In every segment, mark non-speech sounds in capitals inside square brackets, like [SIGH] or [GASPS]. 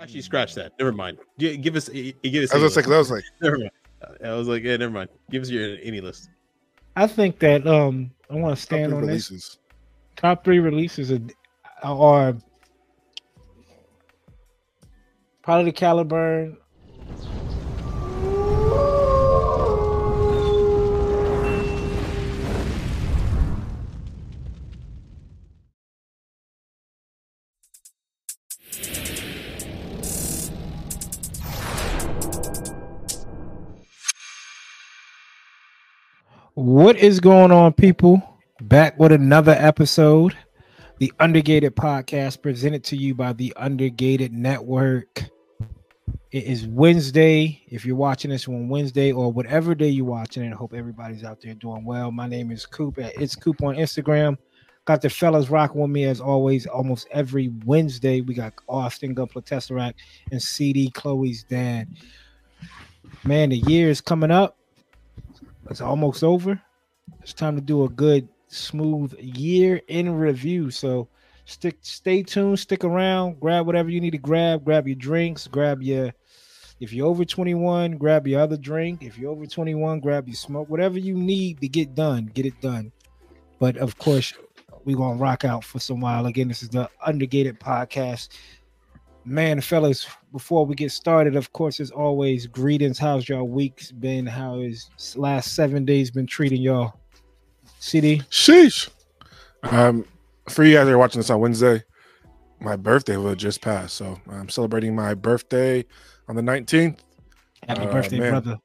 Actually, scratch that. Never mind. Give us. Give us. I was like, that was like. [LAUGHS] Never mind. I was like, yeah, never mind. Give us your any list. I think that um I want to stand three on this. releases. Top three releases are, are probably the Caliburn. What is going on, people? Back with another episode. The Undergated Podcast presented to you by the Undergated Network. It is Wednesday. If you're watching this on Wednesday or whatever day you're watching it, I hope everybody's out there doing well. My name is Coop at It's Coop on Instagram. Got the fellas rocking with me as always, almost every Wednesday. We got Austen Gunpla Tesseract and CD Chloe's dad. Man, the year is coming up. It's almost over. It's time to do a good, smooth year in review. So stick, stay tuned, stick around, grab whatever you need to grab, grab your drinks, grab your if you're over 21, grab your other drink. If you're over 21, grab your smoke, whatever you need to get done, get it done. But of course, we're gonna rock out for some while. Again, this is the Undergated Podcast. Man, fellas, before we get started, of course, as always, greetings. How's y'all weeks been? How is last seven days been treating y'all? CD? Sheesh. Um, for you guys that are watching this on Wednesday, my birthday will just pass. So I'm celebrating my birthday on the 19th. Happy Uh, birthday, man. brother.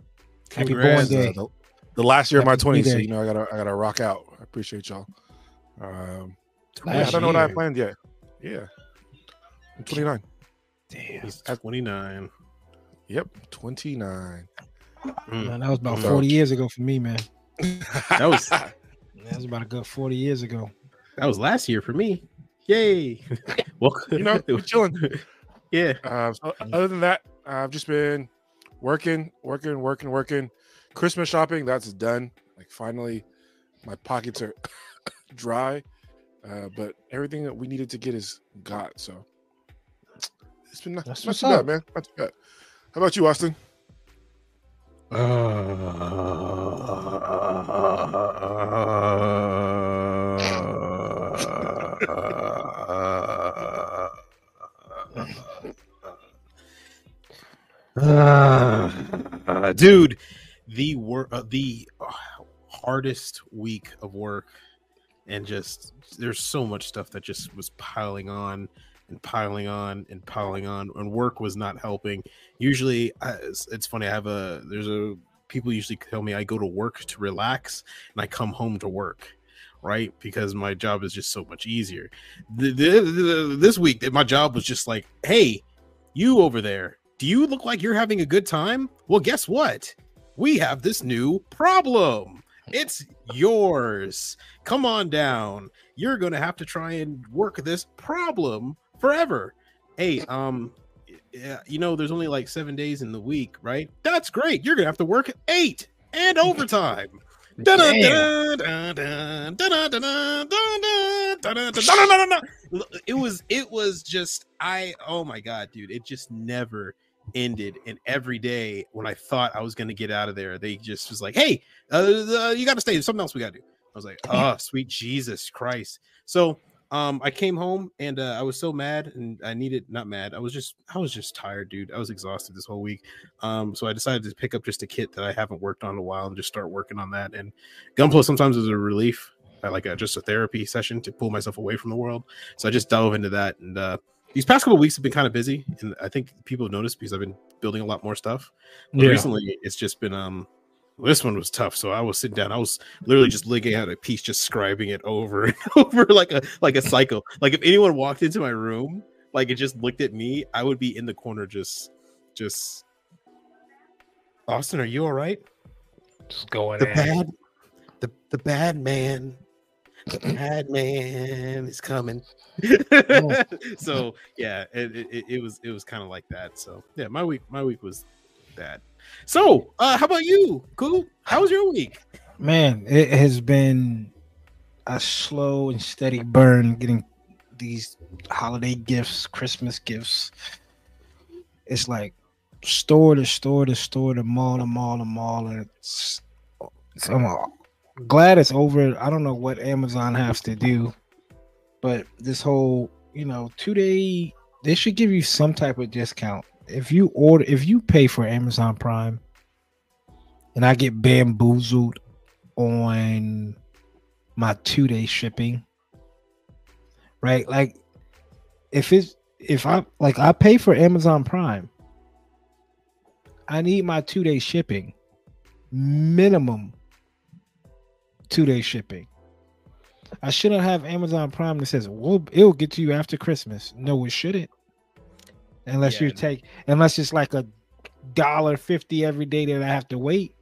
Happy Congrats. born Uh, the, the last year of my Happy 20s. So, you know, I gotta I gotta rock out. I appreciate y'all. Um, yeah, I don't know what I planned yet. Yeah. I'm 29. Damn. He's 29. Yep, 29. Mm. Man, that was about Mm. 40 years ago for me, man. That was [LAUGHS] That was about a good 40 years ago. that was last year for me. Yay! [LAUGHS] Welcome. You know, we're chilling. [LAUGHS] yeah. Uh, so other than that, I've just been working, working, working, working. Christmas shopping, that's done. Like finally, my pockets are [COUGHS] dry. Uh, but everything that we needed to get is got. So it's been not, That's not what's too bad, up. man. Not too bad. How about you, Austen? Uh, dude, the work, uh, the hardest week of work, and just there's so much stuff that just was piling on and piling on and piling on, and work was not helping. Usually, it's, funny. I have a there's a people usually tell me I go to work to relax, and I come home to work. Right, because my job is just so much easier. This week, my job was just like, "Hey, you over there, do you look like you're having a good time? Well, guess what? We have this new problem. It's yours. Come on down. You're going to have to try and work this problem forever. Hey, um yeah, you know there's only like 7 days in the week, right? That's great. You're to have to work 8 and overtime. It was it was just I oh my god, dude! It just never ended, and every day when I thought I was gonna get out of there, they just was like, "Hey, uh, uh, you got to stay. There's something else we got to do." I was like, "Oh, sweet Jesus Christ!" So um, I came home and uh, I was so mad, and I needed not mad. I was just I was just tired, dude. I was exhausted this whole week. Um, so I decided to pick up just a kit that I haven't worked on in a while and just start working on that. And Gunpla sometimes is a relief, uh, like a, just a therapy session to pull myself away from the world. So I just dove into that, and uh, these past couple weeks have been kind of busy, and I think people have noticed because I've been building a lot more stuff. But Yeah. recently, it's just been um. This one was tough, so I was sitting down. I was literally just looking at a piece, just scribing it over and [LAUGHS] over like a like a cycle. Like if anyone walked into my room, like it just looked at me, I would be in the corner, just just. Austen, are you all right? Just going the bad the the bad man the bad man is coming oh. [LAUGHS] so yeah it, it, it- it was it was kind of like that so yeah my week my week was bad so uh how about you cool how was your week Man, it has been a slow and steady burn getting these holiday gifts, Christmas gifts. it's like store to store to store to mall to mall to mall, and it's. So I'm glad it's over. I don't know what Amazon has to do, but this whole you know two day they should give you some type of discount if you order if you pay for Amazon Prime, and I get bamboozled on my two day shipping, right? Like if it's if I like I pay for Amazon Prime, I need my two day shipping minimum two day shipping. I shouldn't have Amazon Prime that says, "Well, it'll get to you after Christmas." No, it shouldn't. Unless Yeah. you take, unless it's like a dollar fifty every day that I have to wait.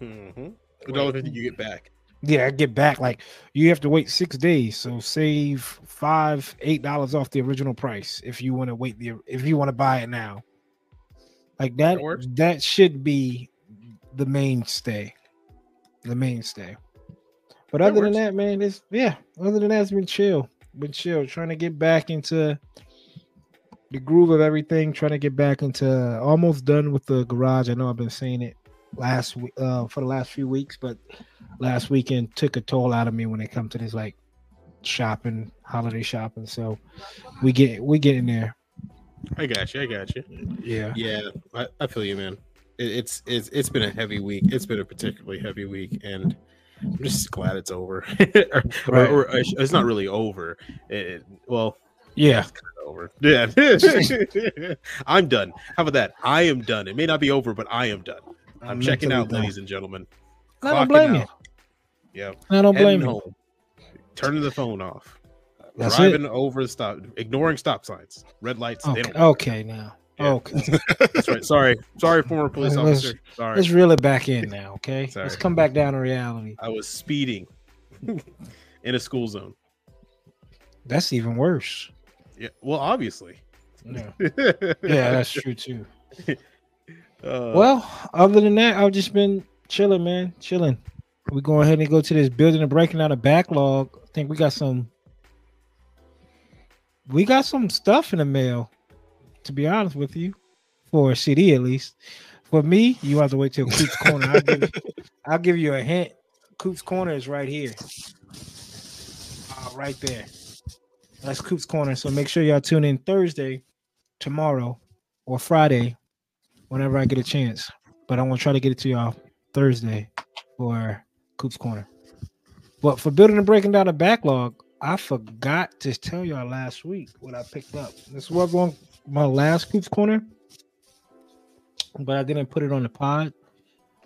Mm-hmm. Dollar fifty you get back. Yeah, I get back like you have to wait six days, so save five, eight dollars off the original price if you want to wait the if you want to buy it now. Like that, That works. that should be the mainstay, the mainstay. But That other than that, man, it's yeah. Other than that, it's been chill, been chill. Trying to get back into the groove of everything. Trying to get back into almost done with the garage. I know I've been saying it last week uh, for the last few weeks, but last weekend took a toll out of me when it comes to this like shopping, holiday shopping. So we get we get in there. I got you. I got you. Yeah. Yeah, I, I feel you, man. It, it's it's it's been a heavy week. It's been a particularly heavy week, and I'm just glad it's over. [LAUGHS] or, Right. or, or it's not really over. It- well, Yeah. it's kind of over. Yeah, [LAUGHS] I'm done. How about that? I am done. It may not be over, but I am done. I'm checking out, done. ladies and gentlemen. I don't blame you. out. Yeah, I don't heading blame you. home, turning the phone off, That's driving it. over the stop, ignoring stop signs, red lights. They Okay, don't. okay now. Yeah. Okay. [LAUGHS] That's right. Sorry, sorry, former police Let's- officer. Sorry. Let's reel it back in now, okay? [LAUGHS] Let's come back down to reality. I was speeding in a school zone. That's even worse. Yeah, well, obviously. Yeah, [LAUGHS] yeah, that's true too. [LAUGHS] Uh, Well, other than that, I've just been chilling, man. Chilling. We go ahead and go to this building and breaking out a backlog. I think we got some we got some stuff in the mail, to be honest with you. For a CD at least. For me, you have to wait till Coop's Corner. I'll give, [LAUGHS] I'll give you a hint. Coop's Corner is right here. Uh, right there. That's Coop's Corner. So make sure y'all tune in Thursday, tomorrow, or Friday whenever I get a chance. But I'm gonna try to get it to y'all Thursday for Coop's Corner. But for building and breaking down the backlog, I forgot to tell y'all last week what I picked up. This was on my last Coop's Corner, but I didn't put it on the pod.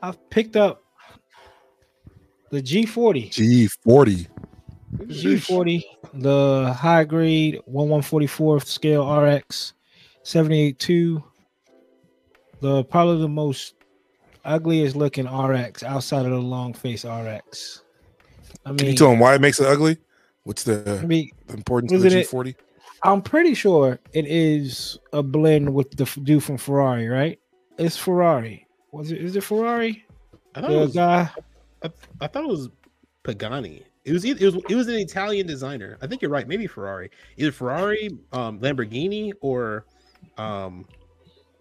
I picked up the G40. G40. G40, the high grade 1144 scale RX 782. The probably the most ugliest looking RX outside of the long face RX. I Can you tell him why it makes it ugly? What's the, I the, mean, the importance of the G40? I'm pretty sure it is a blend with the dude from Ferrari, right? It's Ferrari. Was it? Is it Ferrari? I thought it was. guy. I, I thought it was Pagani. It was. It was. It was an Italian designer. I think you're right. Maybe Ferrari. Either Ferrari, um, Lamborghini, or, um,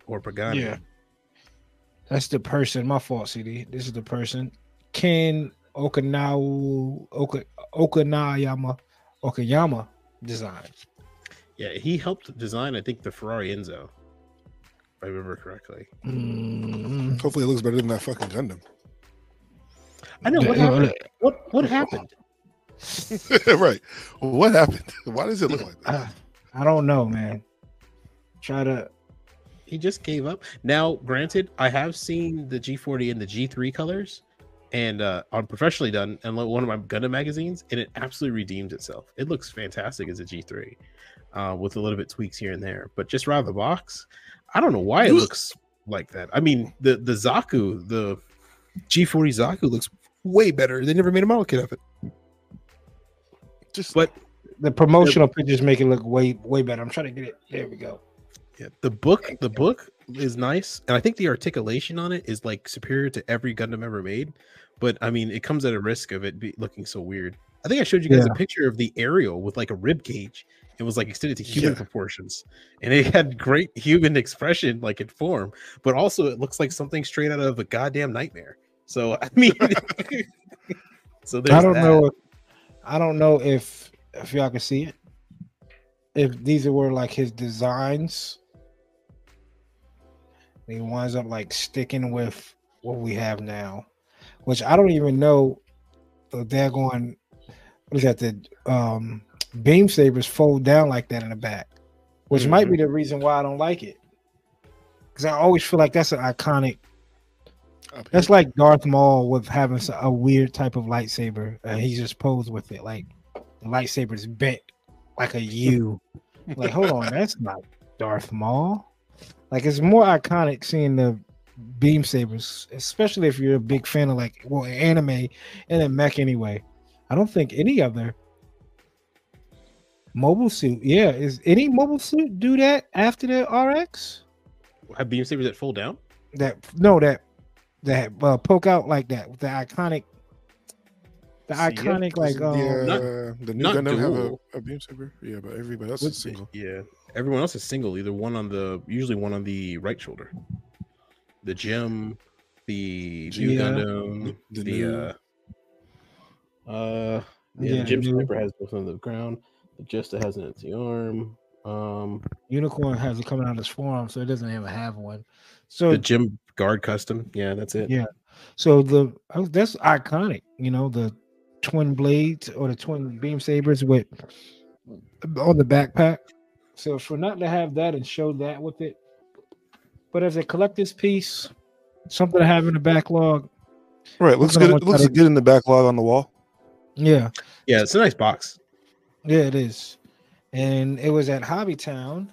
or Pagani. Yeah. That's the person. My fault, CD. This is the person. Ken Okinawa Oka, Okanayama Okayama design. Yeah. He helped design. I think the Ferrari Enzo. If I remember correctly. Mm, Hopefully, it looks better than that fucking Gundam. I know what happened. What What happened? [LAUGHS] right. What happened? [LAUGHS] Why does it look like that? I, I don't know, man. Try to. he just gave up. Now, granted, I have seen the G40 in the G3 colors, and uh, on professionally done, and one of my Gundam magazines, and it absolutely redeems itself. It looks fantastic as a G3, uh, with a little bit tweaks here and there. But just right out of the box, I don't know why it You- looks like that. I mean, the the Zaku, the G40 Zaku looks way better. They never made a model kit of it. Just But The promotional pictures make it look way way better. I'm trying to get it. There we go. Yeah, the book, the book is nice, and I think the articulation on it is like superior to every Gundam ever made. But I mean, it comes at a risk of it be looking so weird. I think I showed you guys Yeah. a picture of the aerial with like a rib cage. It was like extended to human Yeah. proportions, and it had great human expression, like in form, but also it looks like something straight out of a goddamn nightmare. So I [LAUGHS] mean, [LAUGHS] so there's I don't that. know. If, I don't know if if y'all can see it. If these were like his designs, he winds up like sticking with what we have now, which I don't even know. They're going. What is that? The um, beam sabers fold down like that in the back, which might be the reason why I don't like it. Because I always feel like that's an iconic that's like Darth Maul with having a weird type of lightsaber. and he just posed with it, like the lightsaber's bent like a U. [LAUGHS] like, hold on, that's not Darth Maul. Like, it's more iconic seeing the beam sabers, especially if you're a big fan of like well anime and then mech anyway. I don't think any other mobile suit. Yeah, is any mobile suit do that after the RX? have beam sabers that fold down. that no that that uh, poke out like that with the iconic the See, yeah, iconic like the, um, uh, not- the new not Gundam have a, a beam saber. Yeah, but everybody else What's is the- single. Yeah, everyone else is single. Either one on the usually one on the right shoulder. The GM, the new Yeah. Gundam, The the, new- uh, uh, yeah, Yeah, the GM the sniper has both on the ground. The Jesta has an empty arm. Um, unicorn has it coming out of his forearm so it doesn't even have one so the GM guard custom. Yeah, that's it. Yeah. so the oh, that's iconic you know the twin blades or the twin beam sabers with on the backpack so for not to have that and show that with it but as a collector's piece something to have in the backlog Right, looks good. It looks kind of- good in the backlog on the wall. yeah Yeah, it's a nice box. Yeah, it is. And it was at Hobbytown.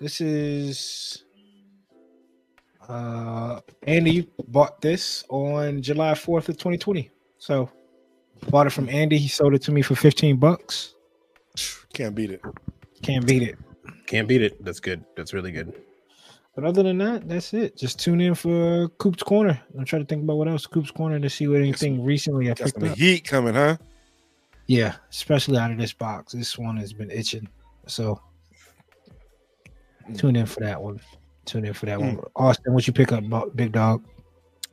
This is uh Andy bought this on July 4th of 2020. So bought it from Andy. He sold it to me for 15 bucks. Can't beat it. Can't beat it. Can't beat it. That's good. That's really good. But other than that, that's it. Just tune in for Coop's Corner. I'm trying to think about what else Coop's Corner to see what anything recently I Got picked some up. heat coming, huh? Yeah, especially out of this box. This one has been itching. So tune in for that one. Tune in for that one. Austen, what you pick up, big dog?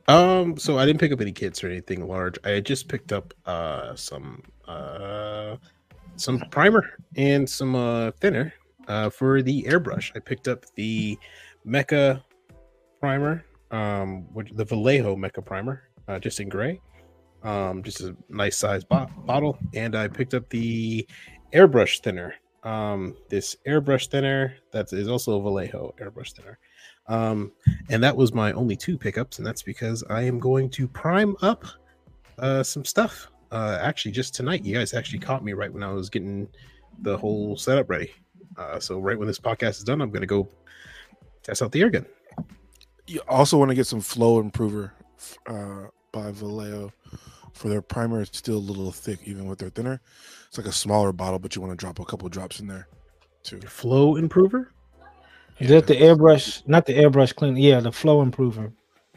Um, so I didn't pick up any kits or anything large. I just picked up uh some uh some primer and some uh thinner uh for the airbrush. I picked up the Mecha primer, um which the Vallejo Mecha primer, uh just in gray. Um just a nice size bo- bottle and I picked up the airbrush thinner. Um this airbrush thinner that is also a Vallejo airbrush thinner. Um and that was my only two pickups and that's because i am going to prime up uh some stuff uh actually just tonight. You guys actually caught me right when i was getting the whole setup ready. Uh so right when this podcast is done i'm gonna go test out the air gun. You also want to get some flow improver uh, by Vallejo for their primer. It's still a little thick, even with their thinner. It's like a smaller bottle, but you want to drop a couple drops in there too. flow improver Is that the airbrush? Not the airbrush clean. Yeah, the flow improver.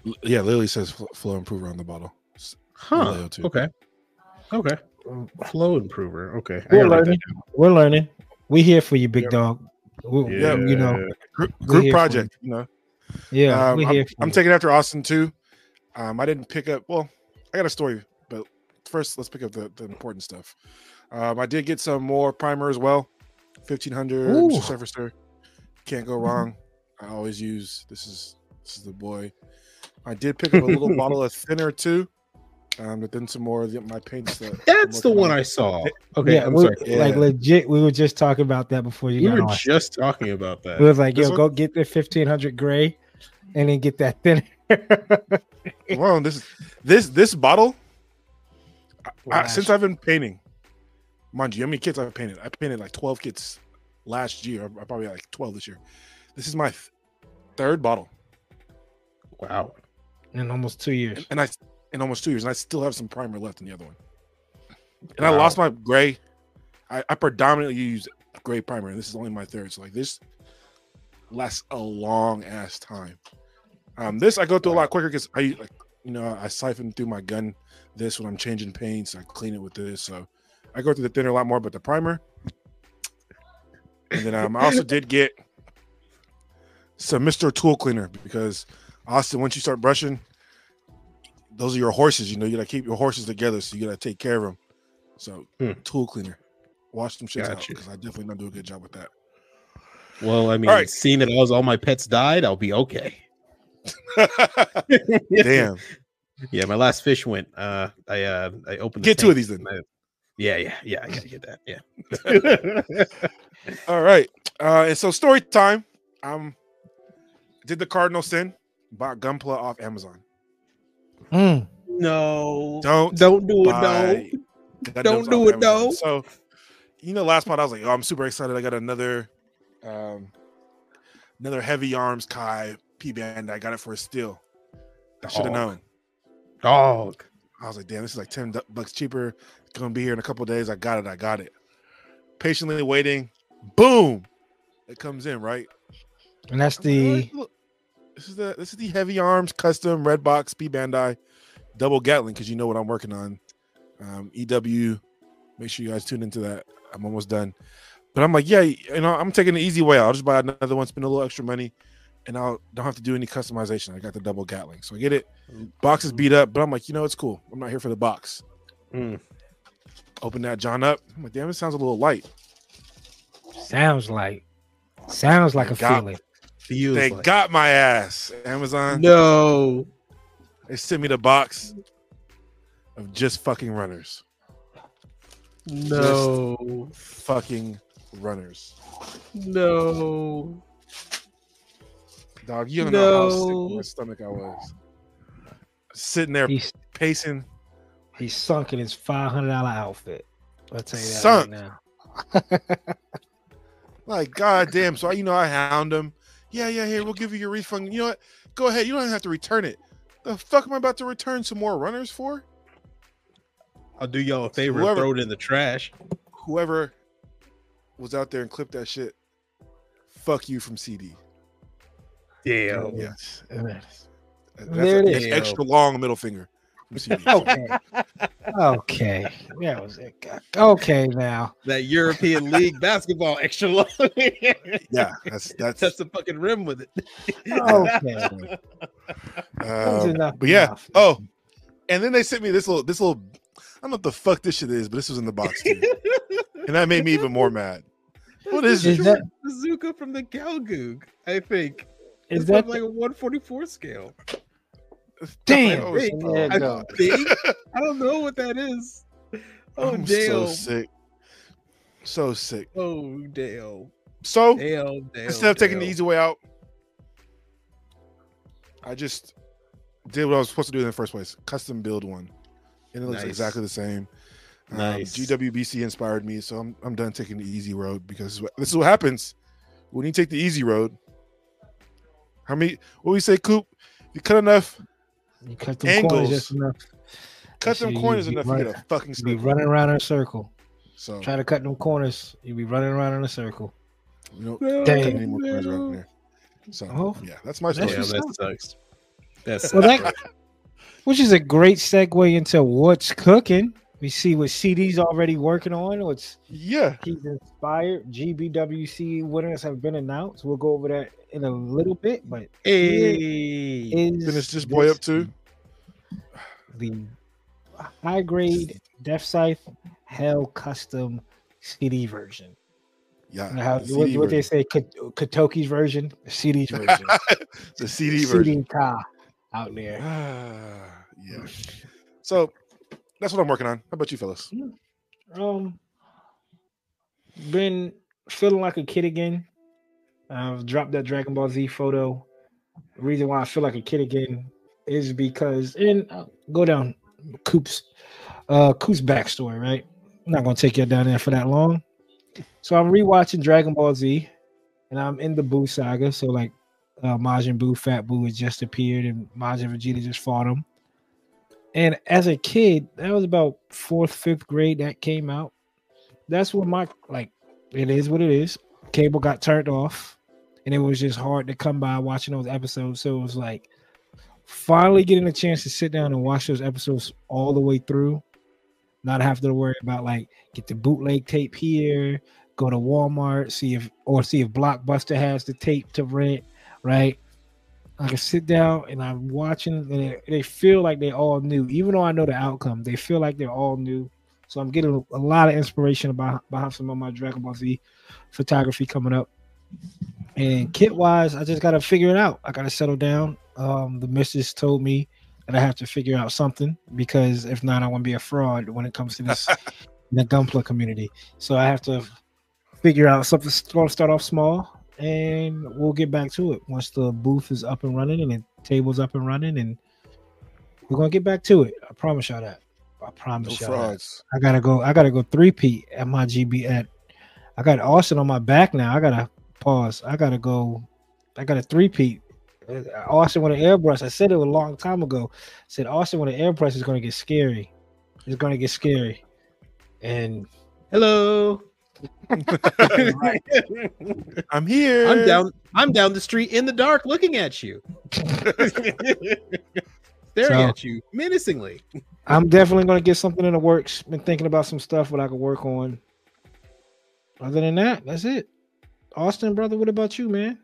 L- Yeah, literally says fl- flow improver on the bottle. S- huh Vallejo okay okay flow improver okay We're gotta write that learning. We're learning. We here for you, big Yep. dog. We- Yeah. you know. Group, group project, you know. Yeah, Um, we I'm, here. I'm taking after Austen too. Um, I didn't pick up. Well, I got a story, but first let's pick up the, the important stuff. Um, I did get some more primer as well. Fifteen hundred Ooh. Mr. Surfacer. Can't go wrong. I always use this is this is the boy. I did pick up a little [LAUGHS] bottle of thinner too. Um, but then some more of the, my paints. That that's the one on. i saw okay yeah, i'm we- sorry like legit. We were just talking about that before you we got were on. just talking about that We was like, This yo, one? go get the fifteen hundred gray, and then get that thinner. Well, this this this bottle. I- I, since I've been painting, mind you, how many kids I've painted? I painted like twelve kids last year. I probably had like twelve this year. This is my th- third bottle, wow in almost two years. and I in almost two years, and I still have some primer left in the other one. And I lost my gray. I, I predominantly use gray primer, and this is only my third. So like this lasts a long ass time. Um, this I go through a lot quicker because I like you know, I siphon through my gun this when I'm changing paints. I clean it with this, so I go through the thinner a lot more. But the primer, and then um, I also did get some Mister Tool Cleaner because Austen, once you start brushing, those are your horses. You know, you gotta keep your horses together, so you gotta take care of them. So, Hmm. Tool Cleaner, wash them shits out because I definitely don't do a good job with that. Well, I mean, All right. seeing that all, all my pets died, I'll be okay. [LAUGHS] Damn. Yeah, my last fish went. Uh, I uh, I opened. the Get two of these then. I- yeah, yeah, yeah. I gotta get that. Yeah. [LAUGHS] All right. Uh, and so story time. Um, did the cardinal sin? Bought Gunpla off Amazon. Mm. no, Don't don't do it. buy No. Don't do it, Amazon. no. So, you know, last month I was like, "Oh, I'm super excited! I got another, um, another heavy arms Kai P band. I got it for a steal. I should have known. Dog. I was like, damn, this is like 10 bucks cheaper. It's gonna be here in a couple days. I got it. I got it. Patiently waiting. Boom. It comes in, right? And that's the this is the this is the heavy arms custom red box P Bandai double Gatling because you know what I'm working on. Um, EW. Make sure you guys tune into that. I'm almost done. But I'm like, yeah, you know, I'm taking the easy way. out. I'll just buy another one, spend a little extra money, and I'll don't have to do any customization. I got the double Gatling, so I get it. Box is beat up, but I'm like, you know, it's cool. I'm not here for the box. Mm. Open that John up. I'm like, damn, it sounds a little light. sounds like sounds like a Got- feeling. Feels They like- got my ass. Amazon. no. They sent me the box of just fucking runners. No. Fucking runners. No. Dog, you don't know how sick No. my stomach I was. Sitting there He's pacing. he's sunk in his five hundred dollar outfit. I'll tell you that Sunk. right now. [LAUGHS] Like, god damn. So you know I hound him. Yeah, yeah, here, we'll give you your refund. You know what? Go ahead. You don't even have to return it. The fuck am I about to return some more runners for? I'll do y'all a favor Whoever- and throw it in the trash. Whoever was out there and clipped that shit, fuck you from CD. Damn. Yes. Yes. That's, There it that's extra long middle finger. [LAUGHS] Okay. okay. That was it. Okay now. That European League [LAUGHS] basketball extra long. yeah, that's that's That's the fucking rim with it. Okay. [LAUGHS] That's um, enough. but yeah. enough. Oh, and then they sent me this little this little I don't know what the fuck this shit is, but this was in the box too. and that made me even more mad. What is Is this? that Bazooka from the Gelgoog, I think. Is It's that like a 144 scale. damn? Oh, There I think. I don't know what that is. Oh I'm so sick. So sick. Oh damn. So Damn. Damn. instead of taking the easy way out, I just did what I was supposed to do in the first place. Custom build one. And it looks Nice. exactly the same. Um, Nice. GWBC inspired me, so I'm I'm done taking the easy road because this is what- this is what happens when you take the easy road. How many? What we say, Coop? You cut enough, You cut them corners Angles. just enough. cut them you- corners you enough, you run- get a fucking You be running around in a circle. So Try to cut them corners. You be running around in a circle. you know, No, Damn. any more corners around there. So Oh. yeah, that's my That's story. Yeah, what's that sucks. That's Well, that, [LAUGHS] which is a great segue into what's cooking. We see what CD's already working on. What's Yeah, he's inspired. GBWC winners have been announced. We'll go over that in a little bit. But hey. is finish this boy up too. The high grade Death Scythe Hell custom CD version. Yeah, what, CD what they say, Katoki's version, CD's version. the CD [LAUGHS] version. CD out there. Ah, yeah. [LAUGHS] So that's what I'm working on. How about you, fellas? Um, been feeling like a kid again. I've dropped that Dragon Ball Z photo. The reason why I feel like a kid again is because, and I'll go down Coop's, uh, Coop's backstory, right? I'm not gonna take you down there for that long. So I'm rewatching Dragon Ball Z, and I'm in the Buu saga. So like, uh, Majin Buu, Fat Buu has just appeared, and Majin Vegeta just fought him. And as a kid, that was about fourth, fifth grade that came out. That's what my like. It is what it is. Cable got turned off, and it was just hard to come by watching those episodes. So it was like finally getting a chance to sit down and watch those episodes all the way through, not have to worry about like get the bootleg tape here, go to Walmart, see if or see if Blockbuster has the tape to rent, right? I can sit down and I'm watching, and they, they feel like they're all new, even though I know the outcome. They feel like they're all new. So I'm getting a, a lot of inspiration about behind some of my Dragon Ball Z photography coming up. And kit wise, I just gotta figure it out. I gotta settle down. Um, the missus told me that I have to figure out something because if not, I want to be a fraud when it comes to this [LAUGHS] the Gunpla community. So I have to figure out something. Start off small, and we'll get back to it once the booth is up and running and the table's up and running, and we're gonna get back to it. I promise y'all that. I promise No y'all. that. I gotta go. I gotta go three P at my GB at. I got Austen on my back now. I gotta pause. I gotta go. I got a three P. Uh, Austen with an airbrush. I said it a long time ago. I said Austen with an airbrush is gonna get scary. It's gonna get scary. And Hello. [LAUGHS] I'm here. I'm down. I'm down the street in the dark, looking at you, [LAUGHS] staring So- at you menacingly. I'm definitely gonna get something in the works. Been thinking about some stuff what I could work on. Other than that, that's it. Austen, brother, what about you, man?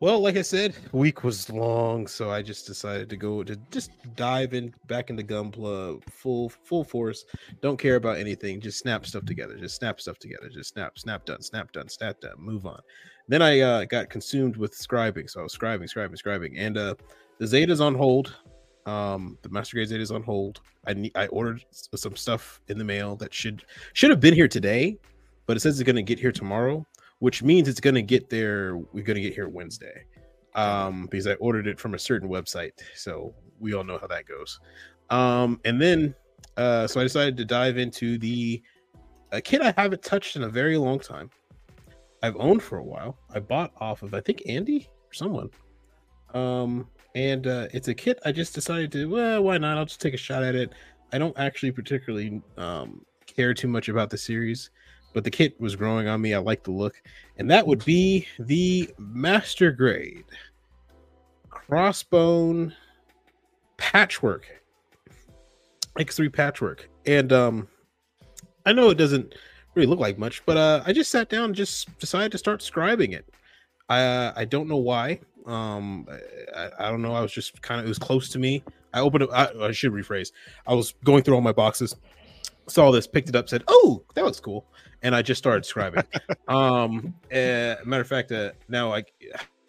Well, like I said, week was long, so I just decided to go to just dive in back into Gunpla full full force. Don't care about anything. Just snap stuff together. Just snap stuff together. Just snap, snap done, snap done, snap done. Move on. Then I uh, got consumed with scribing, so I was scribing, scribing, scribing, and uh, the Zeta's on hold. Um, the Master Grade Zeta's on hold. I need, I ordered some stuff in the mail that should should have been here today, but it says it's gonna get here tomorrow which means it's going to get there we're going to get here wednesday. Um because i ordered it from a certain website so we all know how that goes. Um and then uh so i decided to dive into the a kit i haven't touched in a very long time. I've owned for a while. I bought off of i think andy or someone. Um and uh it's a kit i just decided to well why not? I'll just take a shot at it. I don't actually particularly um care too much about the series but the kit was growing on me. I like the look, and that would be the master grade crossbone patchwork X3 patchwork. And um I know it doesn't really look like much, but uh I just sat down and just decided to start scribing it. I uh, I don't know why. Um I, I don't know. I was just kind of it was close to me. I opened. I, I should rephrase. I was going through all my boxes, saw this, picked it up, said, "Oh, that looks cool," and I just started scribing. [LAUGHS] um, uh, matter of fact, uh, now I,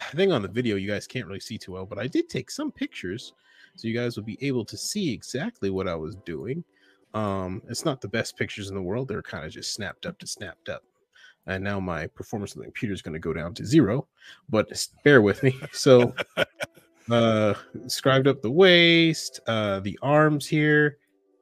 I think on the video you guys can't really see too well, but I did take some pictures, so you guys will be able to see exactly what I was doing. Um, it's not the best pictures in the world; they're kind of just snapped up to snapped up. And now my performance on the computer is going to go down to zero, but bear with me. [LAUGHS] So, [LAUGHS] uh, scribed up the waist, uh, the arms here,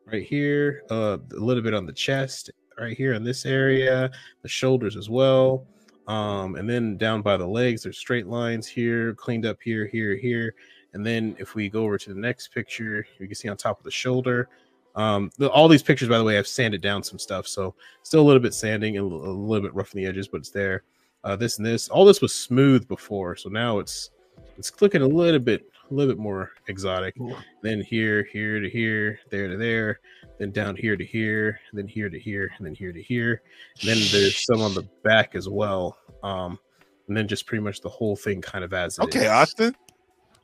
right here, uh, a little bit on the chest, right here in this area, the shoulders as well. Um, and then down by the legs, there's straight lines here, cleaned up here, here, here. And then if we go over to the next picture, you can see on top of the shoulder. Um, the, all these pictures, by the way, I've sanded down some stuff, so still a little bit sanding and a little, bit rough in the edges, but it's there. Uh, this and this, all this was smooth before, so now it's it's looking a little bit a little bit more exotic. Then here, here to here, there to there, then down here to here, then here to here, and then here to here. And then there's some on the back as well. Um, and then just pretty much the whole thing kind of as Okay, is. Austen.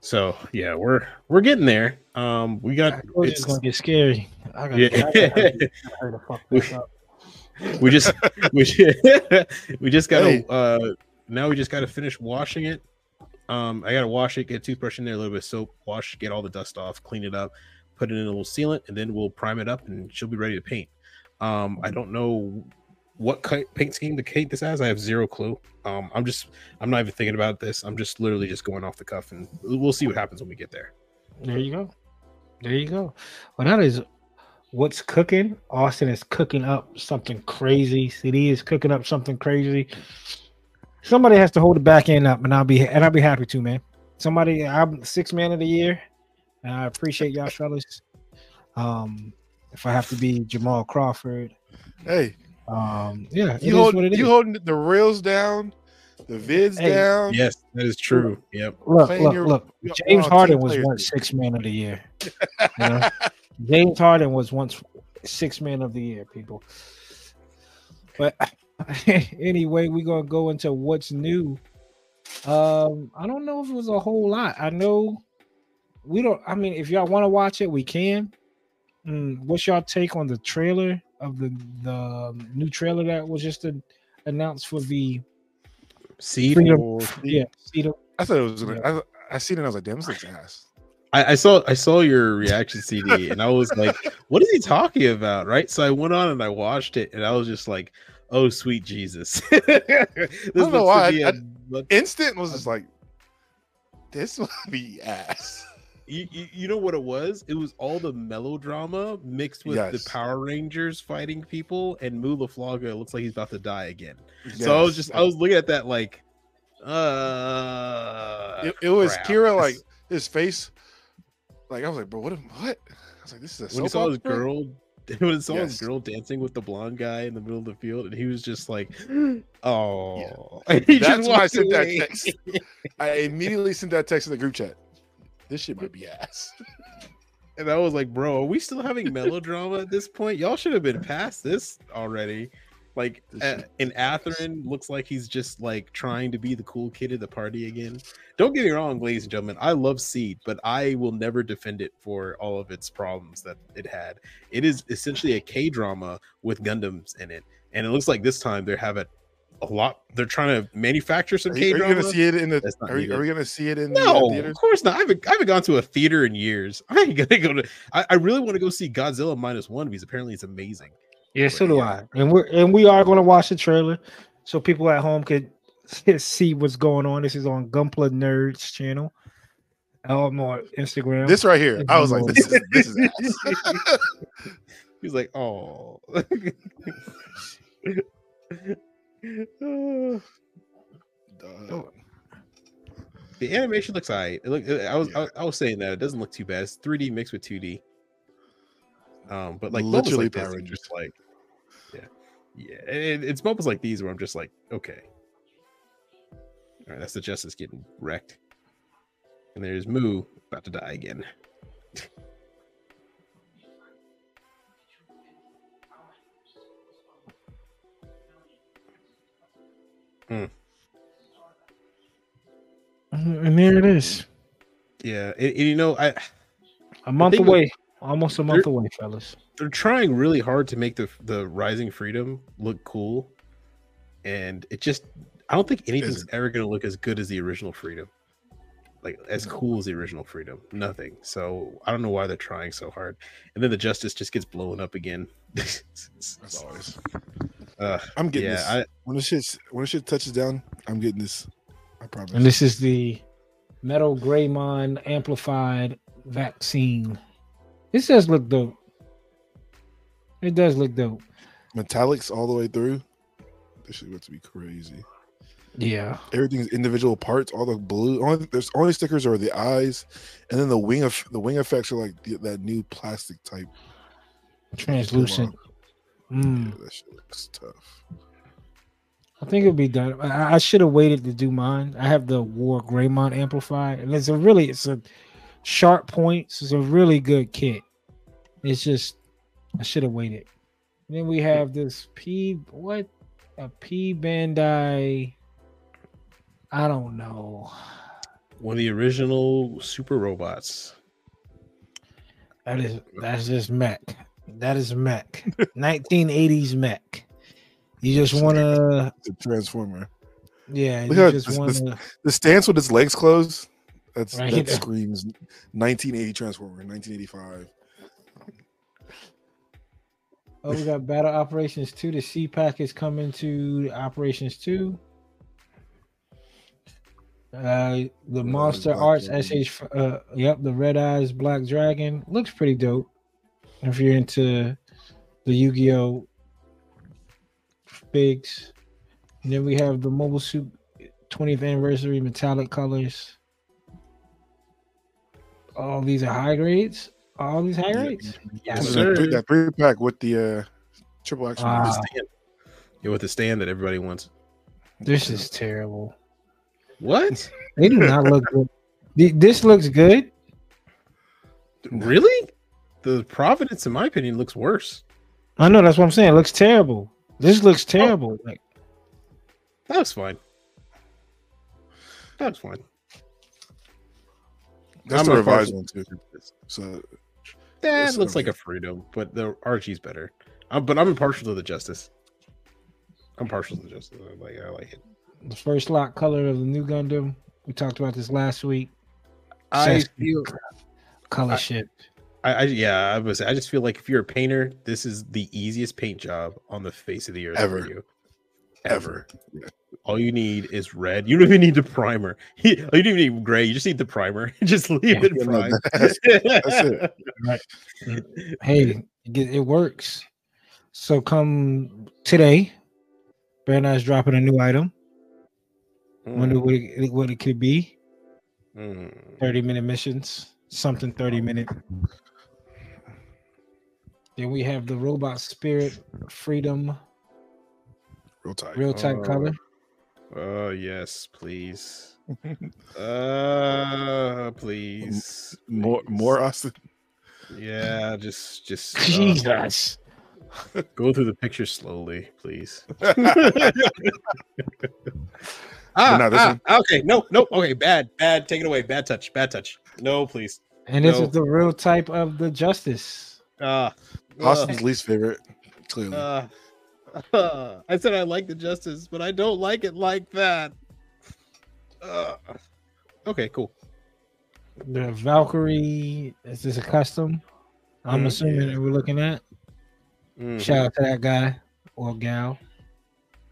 So yeah, we're we're getting there. Um, we got I told you it's it's, gonna get scary. I gotta, yeah. I gotta, I gotta fuck this up. we just we, [LAUGHS] [LAUGHS] we just gotta Hey. uh now we just gotta finish washing it um i gotta wash it get a toothbrush in there a little bit of soap wash get all the dust off clean it up put it in a little sealant and then we'll prime it up and she'll be ready to paint um i don't know what paint scheme to paint this as i have zero clue um i'm just i'm not even thinking about this i'm just literally just going off the cuff and we'll see what happens when we get there There you go. There you go. Well, that is what's cooking. Austen is cooking up something crazy. CD is cooking up something crazy. Somebody has to hold the back end up, and I'll be and I'll be happy to, man. Somebody, I'm six man of the year, and I appreciate y'all fellas. Um, if I have to be Jamal Crawford, Hey, um, yeah, you is hold what it is. you holding the rails down The vids Hey. down. Yes, that is true. Yep. Look, Playing look, your- look. James Harden was once six man of the year. You know? [LAUGHS] James Harden was once six man of the year, people. But [LAUGHS] anyway, we're gonna go into what's new. Um, I don't know if it was a whole lot. I know we don't. I mean, if y'all want to watch it, we can. Mm, what's y'all take on the trailer of the the new trailer that was just an- announced for the See, Freedom- Or- yeah Cedar? I thought it was. Yeah. I, I seen it. I was like, damn, this looks ass. I, I saw I saw your reaction CD and I was like, [LAUGHS] what is he talking about? Right. So I went on and I watched it and I was just like, oh sweet Jesus. [LAUGHS] this know looks to why, I- Instant was just like, this [LAUGHS] will be ass. you, you, you know what it was? It was all the melodrama mixed with Yes. the Power Rangers fighting people and Mu La Flaga looks like he's about to die again. So I was just I was looking at that like uh It, it was crap. Kira like [LAUGHS] his face. Like I was like, bro, what? What? I was like, this is a when he saw his girl [LAUGHS] when he saw his Yes. girl dancing with the blonde guy in the middle of the field and he was just like [GASPS] oh [LAUGHS] He That's why I sent that text. [LAUGHS] I immediately sent that text in the group chat. This shit might be ass. and I was like bro are we still having melodrama at this point y'all should have been past this already like uh, in Athrun looks like he's just like trying to be the cool kid at the party again don't get me wrong ladies and gentlemen I love Seed but I will never defend it for all of its problems that it had it is essentially a K drama with Gundams in it and it looks like this time they have it a lot they're trying to manufacture some K you, are you drama gonna see it in the? Are, you, are we gonna see it in the uh, no, of course not. I haven't, I haven't gone to a theater in years. [LAUGHS] I ain't gonna go to. I, I really want to go see Godzilla minus one because apparently it's amazing. Yeah, so do yeah. I. And we're and we are going to watch the trailer so people at home could [LAUGHS] see what's going on. This is on Gunpla Nerds channel. Um, on Instagram. This right here, I was like, this is this is. [LAUGHS] [LAUGHS] He's like, oh. The animation looks alright. It look. I was. Yeah. I, I was saying that it doesn't look too bad. It's 3D mixed with 2D. Um, but like Literally literally like Power Rangers. just like, yeah, yeah. It- it's moments like these where I'm just like, okay. All right, that's the justice getting wrecked. And there's Mu about to die again. Mm. and there it is. Yeah, and, and you know, I A month away. Almost a month away, fellas. They're trying really hard to make the the Rising Freedom look cool, and it just I don't think anything's Isn't. ever gonna look as good as the original Freedom, like as cool as the original Freedom. Nothing. So I don't know why they're trying so hard. And then the Justice just gets blown up again. [LAUGHS] As always, uh, I'm getting yeah, this. I, when the shit when the shit touches down, I'm getting this. I promise. And this is the Metal Greymon amplified vaccine. This does look dope. It does look dope. metallics all the way through. This shit about to be crazy. Yeah. Everything's individual parts. All the blue. Only there's only stickers are the eyes, and then the wing of the wing effects are like the, that new plastic type. Translucent. Mm. Yeah, that shit looks tough. I think it'll be done. I, I should have waited to do mine. I have the War Greymon amplified, and it's a really it's a sharp points. It's a really good kit. It's just I should have waited. then we have this P what a P Bandai. I don't know. one of the original super robots. That is that's just mech. That is mech. [LAUGHS] 1980s mech. You just wanna The transformer. yeah, Look you just this- wanna The stance with its legs closed. That's Right. that screams 1980 transformer, 1985. Oh, we got Battle Operations 2. The C pack is coming to Operations 2. Uh, the Red Monster Black Arts Dragon. SH. Uh, yep, the Red Eyes Black Dragon looks pretty dope. If you're into the Yu Gi Oh figs, and then we have the Mobile Suit 20th Anniversary metallic colors. All these are high grades. All these high rates. Yeah. Yes, sir. that three pack with the uh, triple action. The stand. Yeah, with the stand that everybody wants. This is terrible. What? They do not look good. This looks good. Really? The Providence, in my opinion, looks worse. I know that's what I'm saying. It looks terrible. This looks terrible. Like That was fine. That was fine. That's I'm the a revised one too. So That This looks like a freedom, but the Archie's better. Um, but I'm impartial to the Justice. I'm partial to the Justice. I like, I like it. the first lock color of the new Gundam. We talked about this last week. I Says- feel, Color I- shift. I, I yeah, I was. I just feel like if you're a painter, this is the easiest paint job on the face of the earth Ever. For you. ever. All you need is red. You don't even need the primer. [LAUGHS] You don't even need gray. You just need the primer. [LAUGHS] just leave Yeah, it yeah, prime. that's- that's it. [LAUGHS] Hey, it, works. So come today, Bandai's dropping a new item. Wonder what it, what it could be. Mm. 30 minute missions, something 30 minute. Then we have the robot spirit freedom Real time. real type Oh. color. Oh yes, please. [LAUGHS] uh please. More please. more Austen. Yeah, just just [LAUGHS] uh, Jesus. go through the picture slowly, please. But [LAUGHS] ah, no, this ah, okay, no, no, okay, bad, bad, take it away, bad touch, bad touch. No, please. And this No. is the real type of the justice. Ah, Austen's least favorite, clearly. uh, uh, [LAUGHS] I said I like the justice, but I don't like it like that. Uh, okay, cool. The Valkyrie, is this a custom? I'm Mm, assuming yeah. that we're looking at. Mhm. Shout out to that guy or gal.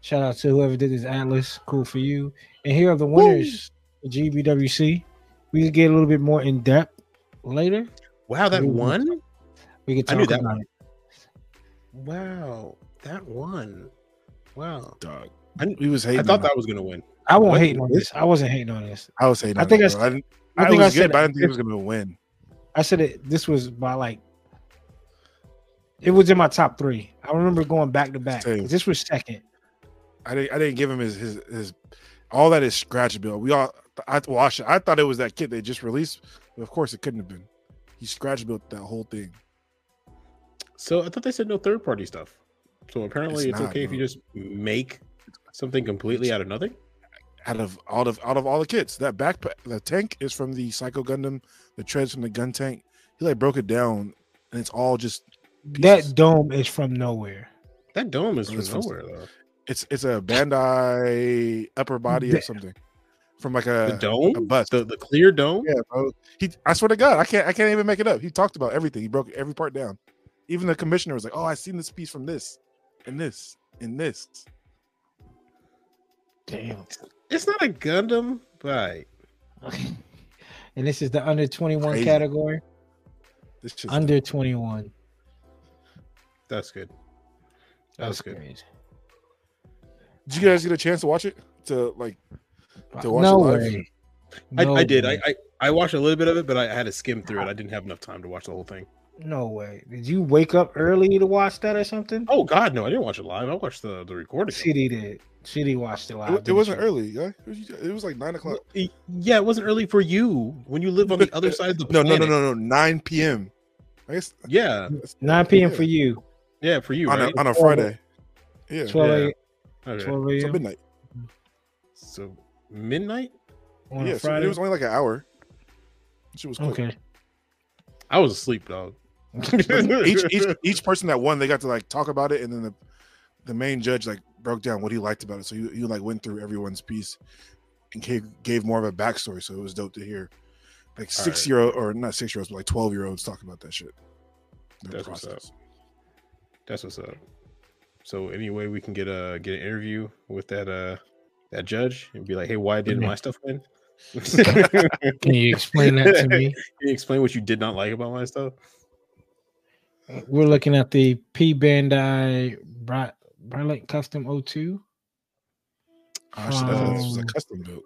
Shout out to whoever did this Atlas. Cool for you. And here are the winners for GBWC. We can get a little bit more in depth later. Wow, that Ooh. one. We can I talk knew that about one. it. Wow, that one. Wow, Dog. I, He was hating. I thought on that was gonna win. I won't hate on this. I wasn't hating on this. I was hating. I think it, I bro. I, didn't. I I, think was I good, said but I didn't think he was gonna win. I said it. This was by like. It was in my top three. I remember going back to back. Same. This was second. I didn't. I didn't give him his his, his all that is scratchable. We all. I watched it. I thought it was that kid they just released, but of course it couldn't have been. He scratch built that whole thing. So I thought they said no third party stuff. So apparently It's it's, not, okay if you just make something completely out of nothing. Out of out of out of all the kits, that backpack, the tank is from the Psycho Gundam. The treads from the gun tank. He like broke it down, and it's all just. pieces. That dome is from nowhere. That dome is from it's from- nowhere though. It's it's a Bandai upper body or something from like The a dome, a bust. the, the clear dome. Yeah, bro. He, I swear to God, I can't, I can't even make it up. He talked about everything. He broke every part down. Even the commissioner was like, "Oh, I seen this piece from this, and this, and this." Damn. It's not a Gundam, right? [LAUGHS] and this is the under 21 Crazy. category. This just Under 21. That's good. That's That's good. crazy. Did you guys get a chance to watch it? To like, To watch no it live? way. I, No I did. way. I, I I watched a little bit of it, but I had to skim through it. I didn't have enough time to watch the whole thing. No way. Did you wake up early to watch that or something? Oh God, no! I didn't watch it live. I watched the the recording. CD did. CD watched it live. it, it wasn't she? early, yeah. It was, it was like nine o'clock. Yeah, it wasn't early for you when you live on the [LAUGHS] other side of the No, planet. no, no, no, no. Nine p.m. I guess Yeah, 9 p.m. For you. yeah, for you, on right? a, on a Friday. Yeah, 12 Yeah. Okay. 12 so midnight. So midnight. on yeah, a so Friday. it was only like an hour. She was quick. okay. I was asleep, dog. [LAUGHS] each each each person that won, they got to like talk about it, and then the the main judge like broke down what he liked about it. So he, he like went through everyone's piece and gave, gave more of a backstory. So it was dope to hear. Like All six year old or not six year olds, but like twelve year olds talk about that shit. Their That's what's up. That's what's up. So anyway, we can get a get an interview with that uh that judge and be like, hey, why didn't my stuff win? can Can you explain that to me? [LAUGHS] Can you explain what you did not like about my stuff? We're looking at the P Bandai Bri- Byarlant Custom 02. Oh, shit, I thought this was a Um, custom build.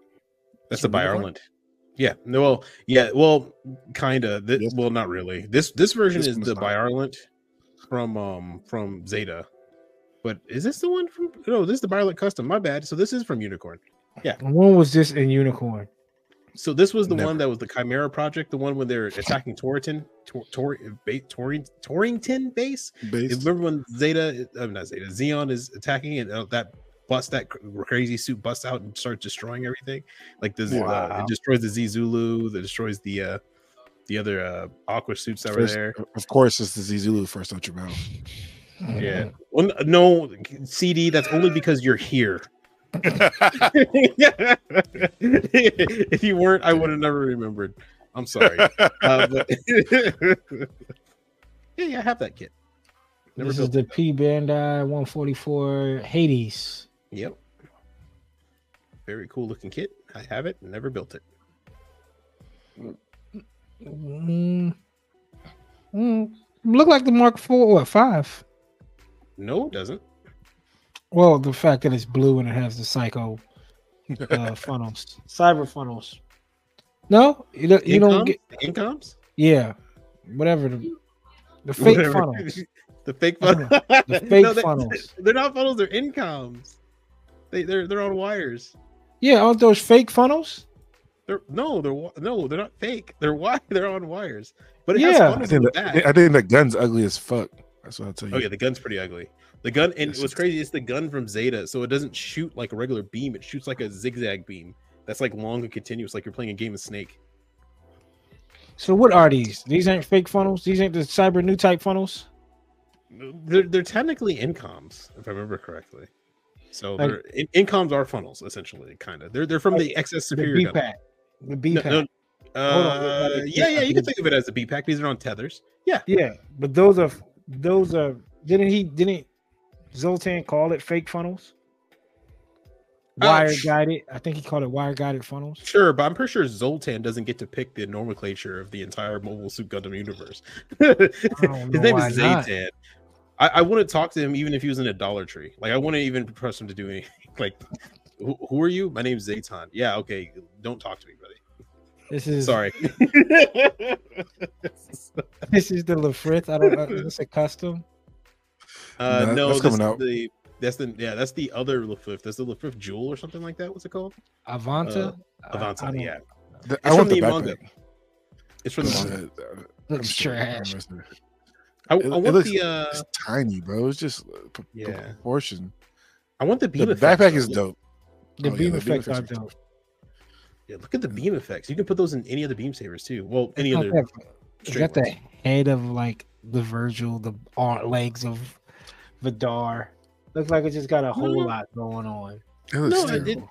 That's the by? Ireland. Yeah. No. Well. Yeah. Well, kinda. Th- Yes. Well, not really. This this version This is the not. by Ireland from um from Zeta, But is this the one from? No, this is the Byarlant Custom. My bad. So this is from Unicorn. Yeah. When was this in Unicorn? So this was the Never. one that was the Chimera project, the one when they're [LAUGHS] attacking Torrington, Tor, Tor, ba- Torring, Torrington base. Based. Remember when Zeta, uh, not Zeta, Zeon is attacking and uh, that bust that cr- crazy suit busts out and starts destroying everything. Like the uh, it destroys the Zee Zulu, that destroys the uh the other uh aqua suits that were there. Of course, it's the Zulu first out your mouth. Yeah. [LAUGHS] Well, no CD. That's only because you're here. [LAUGHS] if you weren't, I would have never remembered. I'm sorry. Uh, but [LAUGHS] yeah, yeah, I have that kit. Never This is the P Bandai 144 Hades. Yep. Very cool looking kit. I have it. Never built it. Mm, mm, look like the Mark Four or Five. No, it doesn't. Well, the fact that it's blue and it has the psycho uh, [LAUGHS] funnels, cyber funnels. No, you don't, you don't Incoms? get. incoms. Yeah, whatever the the fake Whatever. funnels. [LAUGHS] the fake funnels. The [LAUGHS] fake funnels. They're not funnels. They're incoms. They they're they're on wires. Yeah, aren't those fake funnels? They're no, they're no, they're not fake. They're wire. They're on wires. But it Yeah. has I think, the that, back. I think the gun's ugly as fuck. That's what I'll tell you. Oh yeah, the gun's pretty ugly. The gun and Yes, what's crazy is the gun from Zeta, so it doesn't shoot like a regular beam. It shoots like a zigzag beam. That's like long and continuous, like you're playing a game of Snake. So what are these? These ain't fake funnels. These ain't the cyber new type funnels. They're, they're technically incoms, if I remember correctly. So Like- in, incoms are funnels essentially, kind of. They're they're from the XS The B pack. The B pack. no, on, uh, yeah, yeah, you can think of it as a B pack. These are on tethers. Yeah, Yeah, but those are those are. Didn't he? Didn't Zoltan call it fake funnels? Uh, Wire guided. I think he called it wire guided funnels. sure, but I'm pretty sure Zoltan doesn't get to pick the nomenclature of the entire Mobile Suit Gundam universe. [LAUGHS] His name is not. Zaytan. I, I wouldn't talk to him even if he was in a Dollar Tree. Like I wouldn't even press him to do anything. [LAUGHS] Like, who, who are you? My name's Zaytan. Yeah, okay. Don't talk to me, buddy. This is Sorry. [LAUGHS] This is the Lfrith. I don't know. Is this a custom? Uh, No, no, that's coming is out. the that's the yeah that's the other Lafif. That's the Lafif Jewel or something like that. What's it called? Avanta. I- I Avanta. don't- yeah, The- It's I want from the the manga. backpack. it's from the manga. Uh, I'm Looks trash. I, I It- it want looks- the uh, It's tiny, bro. It's just uh, p- p- Yeah. proportion. I want the The beam effects, backpack though. is Look- dope. The Oh, yeah, beam the beam effects are effects dope. Yeah, look at the beam effects. You can put those in any of the beam sabers too. Well, any other. that- got the head of like the Virgil, the arm, legs of Vidar. Looks like it just got a whole No. lot going on. It looks No, it terrible. did.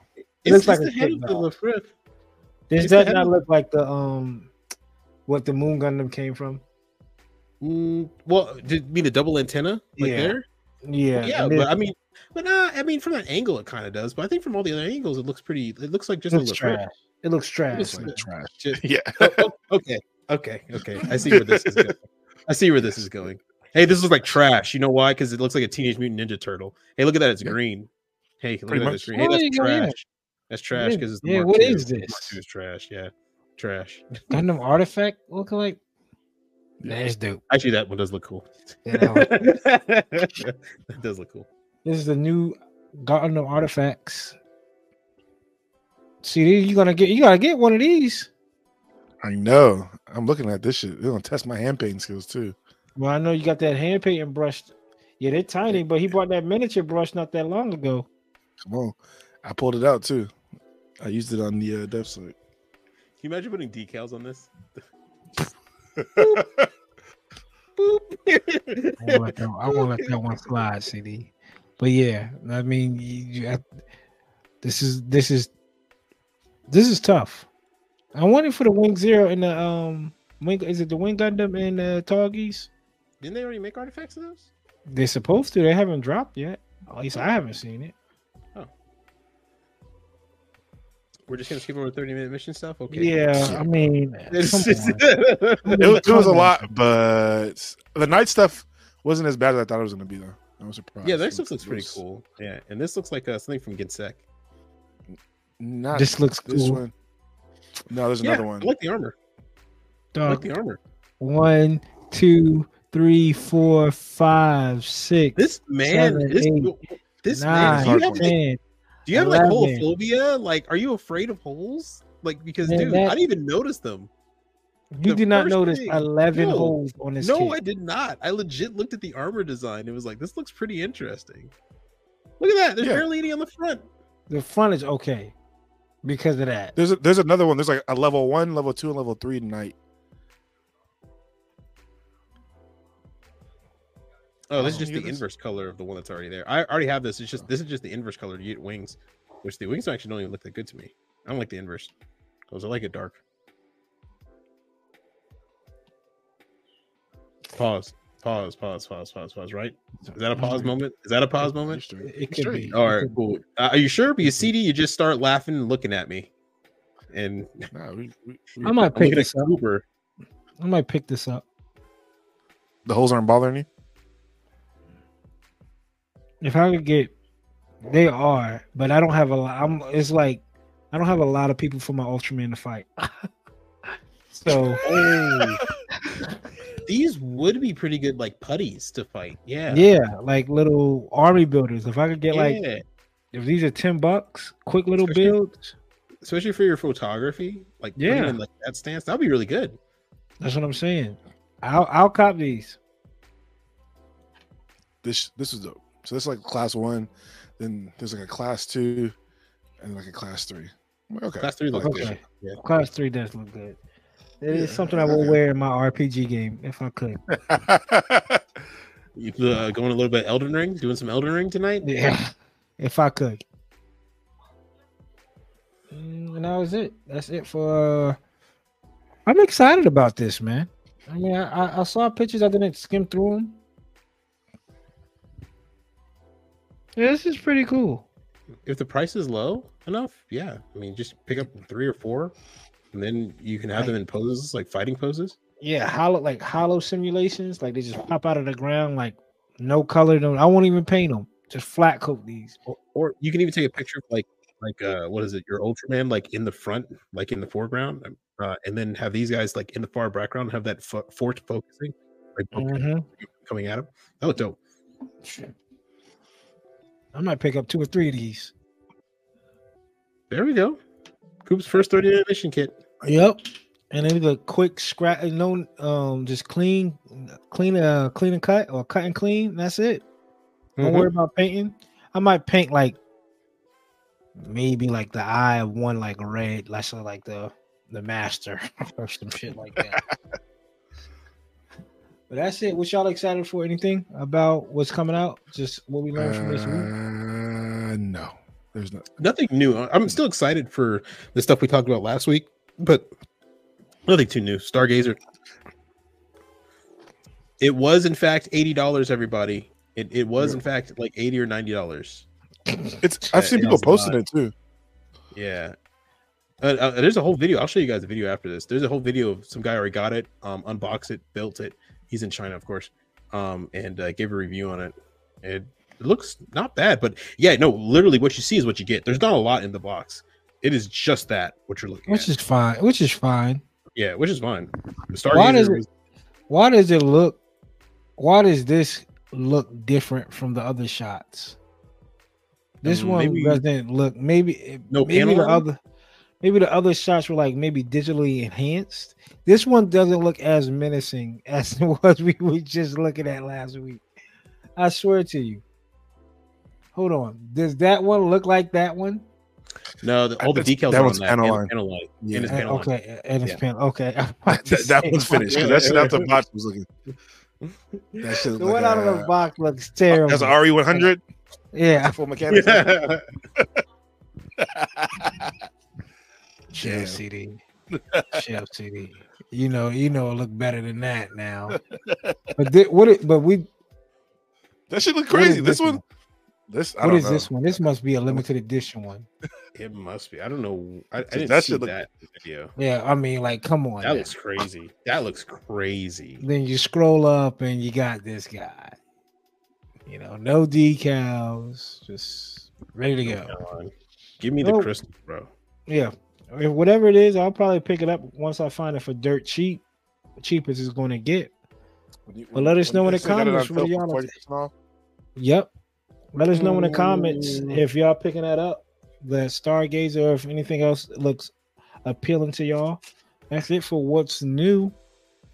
It looks like it's a the head of the doll. This It's does head not look like the um what the Moon Gundam came from. Mm, well, did you mean the double antenna? Like Yeah. there? Yeah, Yeah, but I mean, but uh, I mean, from that angle, it kind of does. But I think from all the other angles, it looks pretty. It looks like just looks a Lfrith. trash. It looks trash. It looks like trash. Just- Yeah. [LAUGHS] Oh, oh, okay, okay, okay. I see where this is [LAUGHS] going. I see where this is going. Hey, this looks like trash. You know why? Because it looks like a Teenage Mutant Ninja Turtle. Hey, look at that. It's Yeah. green. Hey, look Pretty at that. much. It's green. Hey, Oh, that's there you go, yeah. trash. That's trash because it's the yeah, Mark what II. is this? Mark II is trash. Yeah, trash. [LAUGHS] Gundam artifact look like. That's dope. Actually, that one does look cool. Yeah, that [LAUGHS] that does look cool. This is the new Gundam artifacts. See, you gonna get you gotta get one of these. I know. I'm looking at this shit. They're gonna test my hand painting skills too. Well, I know you got that hand painting brush. Yeah, they're tiny, but he bought that miniature brush not that long ago. Come on. I pulled it out too. I used it on the uh, dev site. Can you imagine putting decals on this? Boop. [LAUGHS] I won't let that, I won't let that one slide, CD. But yeah, I mean, you, you, I, this is this is this is tough. I'm waiting for the Wing Zero and the um Wing. Is it the Wing Gundam and the Tallgeese? Didn't they already make artifacts of those? They're supposed to. They haven't dropped yet. At least I haven't seen it. Oh. We're just gonna skip over 30 minute mission stuff. Okay. Yeah, I mean, It's [LAUGHS] come just- on. It, was- it was a lot, but the night stuff wasn't as bad as I thought it was gonna be though. I was surprised. yeah, that It stuff looks pretty was cool. Yeah, and this looks like uh, something from Ginsek. Not This looks this cool. one. No, there's Yeah, another one. I like the armor. I like Dog, the armor. one, two, three, four, five, six, This man, Seven, this, eight, this nine, man, do you have, hard like, do you have like 11. holophobia? Like, are you afraid of holes? Like, because Man, dude, that- I didn't even notice them. You the did not notice thing- eleven no, holes on this No, kit. I did not. I legit looked at the armor design. It was like, this looks pretty interesting. Look at that. There's Yeah. barely any on the front. The front is okay because of that. There's a, there's another one. There's like a level one, level two, and level three tonight. Oh, this Oh, is just the this? inverse color of the one that's already there. I already have this. It's just this is just the inverse color to get wings, which the wings actually don't even look that good to me. I don't like the inverse. Those I like it dark. Pause. Pause. Pause. Pause. Pause. Pause. Right? Is that a pause moment? Is that a pause moment? Straight. It could Straight. be. All It right. could be. Cool. Uh, are you sure? Because CD, you just start laughing and looking at me, and Nah, we, we, we- I might pick this up. Cooper. I might pick this up. the holes aren't bothering you. If I could get, they are, but I don't have a lot. I'm. It's like I don't have a lot of people for my Ultraman to fight. [LAUGHS] so Oh, these would be pretty good, like putties to fight. Yeah. yeah, like little army builders. If I could get like, if these are ten bucks, quick little Especially- builds. especially for your photography, like Yeah. in like that stance, that'd be really good. That's what I'm saying. I'll I'll cop these. This this is dope. So this is like class one, then there's like a class two, and like a class three. Okay. Class three looks Okay. good. Okay. Yeah. Class three does look good. It is Yeah, something I will okay. wear in my RPG game if I could. [LAUGHS] You uh, going a little bit Elden Ring, doing some Elden Ring tonight. Yeah, [LAUGHS] if I could. Mm, And that was it. That's it for. Uh, I'm excited about this, man. I mean, I, I- I saw pictures. I didn't skim through them. This is pretty cool. If the price is low enough, yeah. I mean, just pick up three or four, and then you can have them in poses like fighting poses. Yeah, hollow like hollow simulations. Like they just pop out of the ground, like no color. No, I won't even paint them. Just flat coat these. Or, or you can even take a picture of like like uh what is it your ultraman like in the front like in the foreground uh, and then have these guys like in the far background have that fo- forced focusing like focus Mhm. coming at them that looked dope I might pick up two or three of these. there we go coop's first 30 mission kit Yep. And then the quick scratch, no, um, just clean, clean, uh, clean and cut or cut and clean. That's it. Don't Mhm. worry about painting. I might paint like maybe like the eye of one like red, less of like the the master [LAUGHS] or some shit like that. [LAUGHS] but that's it. What y'all excited for? Anything about what's coming out? Just what we learned from this week. Uh, no, there's no. nothing new i'm still excited for the stuff we talked about last week but nothing too new stargazer it was in fact $80 everybody it, it was in fact like 80 or 90 dollars It's I've seen people posting it too. Yeah. Uh, uh, there's a whole video. I'll show you guys a video after this. There's a whole video of some guy already got it, um, unboxed it, built it. He's in China, of course, um, and uh, gave a review on it. It, looks not bad, but yeah, no, literally what you see is what you get. There's not a lot in the box. It is just that what you're looking Which at. is fine. Which is fine. yeah, which is fine. The Why does it- Why does it look? Why does this look different from the other shots? This Um, one maybe- doesn't look. Maybe No maybe panel the other. Maybe the other shots were like maybe digitally enhanced. This one doesn't look as menacing [LAUGHS] as it was we were just looking at last week. I swear to you. Hold on. Does that one look like that one? no, the, all the That's- decals that are on one's that. panel and- line. panel line. Yeah. And it's And- panel line. okay, and it's Yeah. pen. Okay, [LAUGHS] That, that one's finished because that shit out the box was looking. [LAUGHS] That shit The one like out of a- the uh, box looks terrible. That's an RE one hundred yeah, full mechanics. Chill Damn. CD. [LAUGHS] Chill CD. You know, you know, it look better than that now. But thi- what? It, but we. That shit look what is crazy. This one, this I What don't is know. this one? This must be a limited edition one. It must be. I don't know. I, I didn't that see look- that video. Yeah, I mean, like, come on. That now. looks crazy. That looks crazy. Then you scroll up and you got this guy. You know, no decals, just ready to go. Give me the Oh. crystal, bro. Yeah, if whatever it is, I'll probably pick it up once I find it for dirt cheap. The cheapest it's going to get. When you- Well, let us know in the they got it on comments what film y'all- Yep. Let us know in the comments Mm. if y'all picking that up, the Stargazer, or if anything else looks appealing to y'all. That's it for what's new.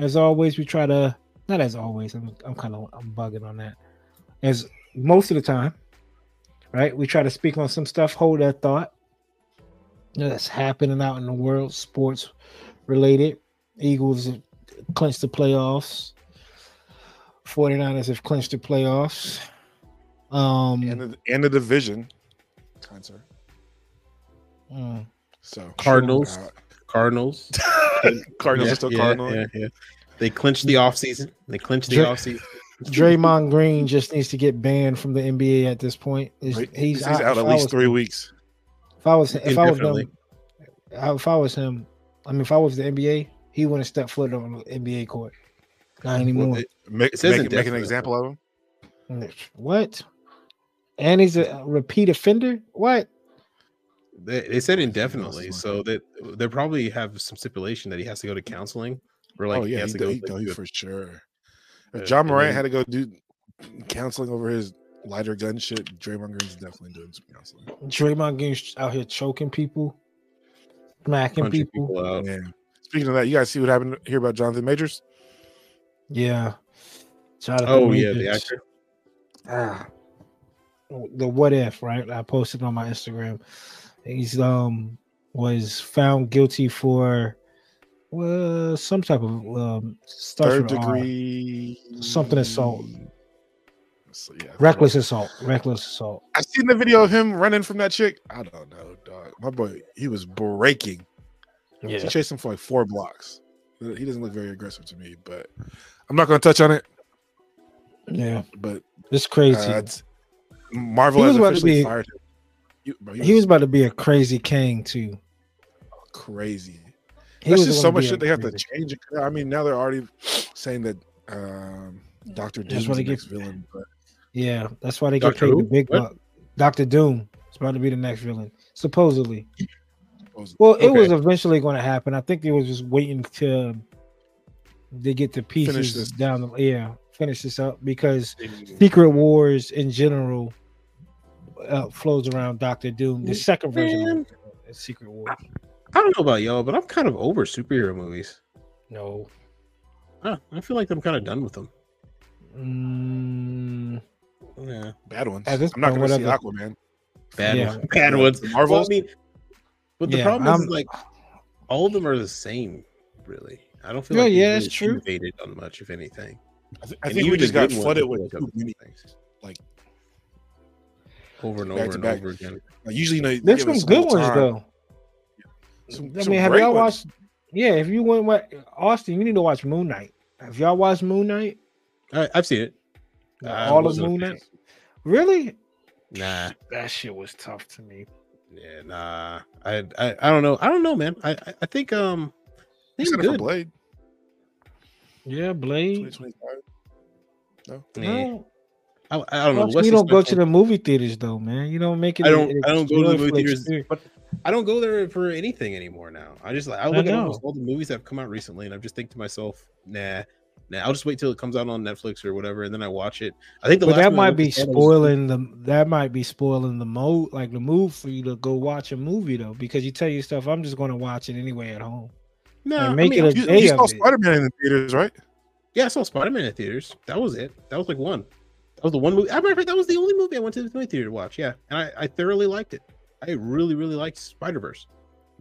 As always, we try to not as always. I'm, I'm kind of I'm bugging on that. As most of the time, right? We try to speak on some stuff, hold that thought that's happening out in the world, sports related. Eagles have clinched the playoffs. 49ers have clinched the playoffs. Um, and the, and the division. Kind sir. mm, So Cardinals. uh, Cardinals. [LAUGHS] Cardinals Yeah, are still yeah, Cardinals. Yeah, yeah. They clinched the offseason. They clinched the Dra- offseason. Draymond Green just needs to get banned from the NBA at this point. He's, Right. he's, He's out, out at least was- three weeks. If I was if I was them, if I was him, I mean, if I was the NBA, he wouldn't step foot on the NBA court. Not anymore. Well, it- Make, It make, make an example of him. what? And he's a repeat offender. What? They, they said indefinitely, so that they probably have some stipulation that he has to go to counseling, or like oh he yeah, has he, to go. he, like, he for sure. If John and Morant had to go do counseling over his lighter gun shit, Draymond Green's definitely doing some counseling. Draymond Green's out here choking people, smacking people. people out. Yeah. Speaking of that, you guys see what happened here about Jonathan Majors? Yeah. Jonathan Oh yeah, the actor. ah, the what if right i posted on my instagram he's um was found guilty for well some type of um starts Third with R. degree Something assault. So, yeah, reckless assault reckless assault I seen the video of him running from that chick. I don't know, dog. My boy, he was breaking. Yeah. She chased him for like four blocks. He doesn't look very aggressive to me, but I'm not going to touch on it. yeah But it's crazy uh, it's, Marvel He was has about to be- fired him. You- bro, he was about to be a crazy king too crazy. he That's just so much shit they have to change. it. I mean, now they're already saying that um, Doctor That's Doom's what the next villain. But yeah that's why they get Doctor paid who? the big buck dr doom is about to be the next villain supposedly supposedly- Well, it was eventually going to happen. I think they was just waiting to they get the pieces this. down. The, yeah, finish this up because Secret Wars in general uh, flows around Doctor Doom. The second version of Secret Wars. I don't know about y'all, but I'm kind of over superhero movies. No, Huh, I feel like I'm kind of done with them. mm, Yeah, bad ones. At this I'm not going to see whatever. Aquaman. bad Yeah. ones. Bad ones. The Marvels? Well, I mean, but the Yeah, problem is, I'm- like, all of them are the same. Really, I don't feel Yeah, like they yeah, really true. innovated on much, if anything. I, th- I think we just got flooded with like too many. things. like- over and over and back. over again. Like, usually, you know, there's give some good ones time. though. Some, I mean, have y'all ones. watched? Yeah, if you went what Austen, you need to watch Moon Knight. Have y'all watched Moon Knight? I, I've seen it. I All of wasn't Moon fan. Knight. Really? Nah, That shit was tough to me. yeah, nah. I, I, I don't know. I don't know, man. I, I, I think um, I think Except for good. Blade, Yeah, Blade. 2025. Yeah. No, I, I don't know. Plus, Wesley you don't go to the movie theaters though, man. You don't make it. I a- don't. an I don't go to the movie theaters, experience. but I don't go there for anything anymore now. I just like I I look at almost all the movies that have come out recently, and I just think to myself, nah, nah. I'll just wait till it comes out on Netflix or whatever, and then I watch it. I think the that might be see was- spoiling the. That might be spoiling the mode, like the move for you to go watch a movie though, because you tell yourself, "I'm just going to watch it anyway at home." No, and I mean, it a You, day you saw. Spider Man in the theaters, right? yeah, I saw Spider Man in theaters. That was it. That was like one. That was the one movie. As a matter of fact, that was the only movie I went to the movie theater to watch. Yeah, and I, I thoroughly liked it. I really, really liked Spider Verse.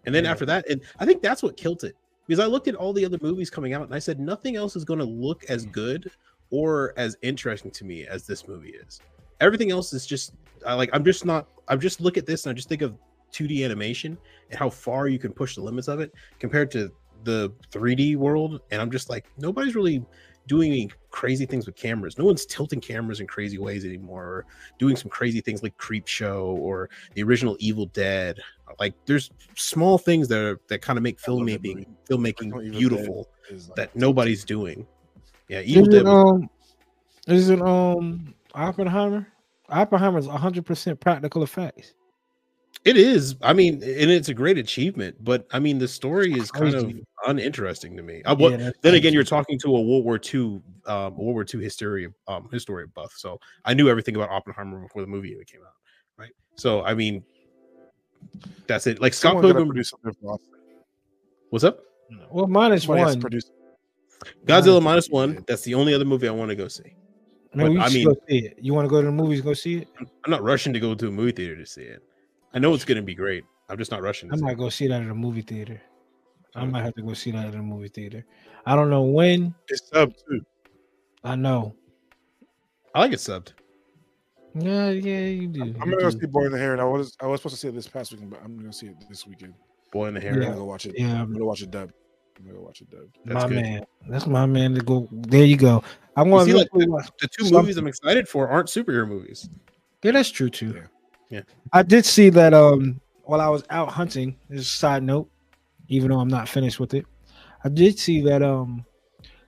And then Yeah. after that, and I think that's what killed it because I looked at all the other movies coming out and I said nothing else is going to look as mm. good or as interesting to me as this movie is. Everything else is just I like. I'm just not. I'm just look at this and I just think of 2D animation and how far you can push the limits of it compared to the 3D world. And I'm just like, nobody's really doing any crazy things with cameras. No one's tilting cameras in crazy ways anymore, or doing some crazy things like Creep Show or the original Evil Dead. Like there's small things that are, that kind of make I love that filmmaking filmmaking beautiful like- that nobody's doing. Yeah, Evil Is Dead. it, was- um, is it um Oppenheimer? Oppenheimer's 100 percent practical effects. It is. I mean, and it's a great achievement, but I mean, the story is kind of uninteresting to me. Uh, what, Yeah, then again, you're talking to a World War II um, World War II history um history buff, so I knew everything about Oppenheimer before the movie even came out. Right. So I mean, that's it. Like Scott Someone Pilgrim. produce something for Austen. What's up? Well, minus Somebody one. produce. Godzilla Minus minus one. That's the only other movie I want to go see. Man, but I mean- go see it. You want to go to the movies? Go see it. I'm not rushing to go to a movie theater to see it. I know it's going to be great. I'm just not rushing. I see might it. go see that at a movie theater. I might have to go see that at a movie theater. I don't know when. It's sub too. I know. I like it subbed. Yeah, yeah, you do. I'm you gonna go see Boy and the Heron, and I was I was supposed to see it this past weekend, but I'm gonna see it this weekend. Boy and the Heron, I'm gonna go watch it. Yeah, I'm gonna watch it dubbed. I'm gonna go watch it dubbed. That's my good. man. That's my man to go. There you go. I'm gonna see, like, watch. The two Some- movies I'm excited for aren't superhero movies. Yeah, that's true too. Yeah. Yeah. I did see that um while I was out hunting, this is a side note, even though I'm not finished with it. I did see that um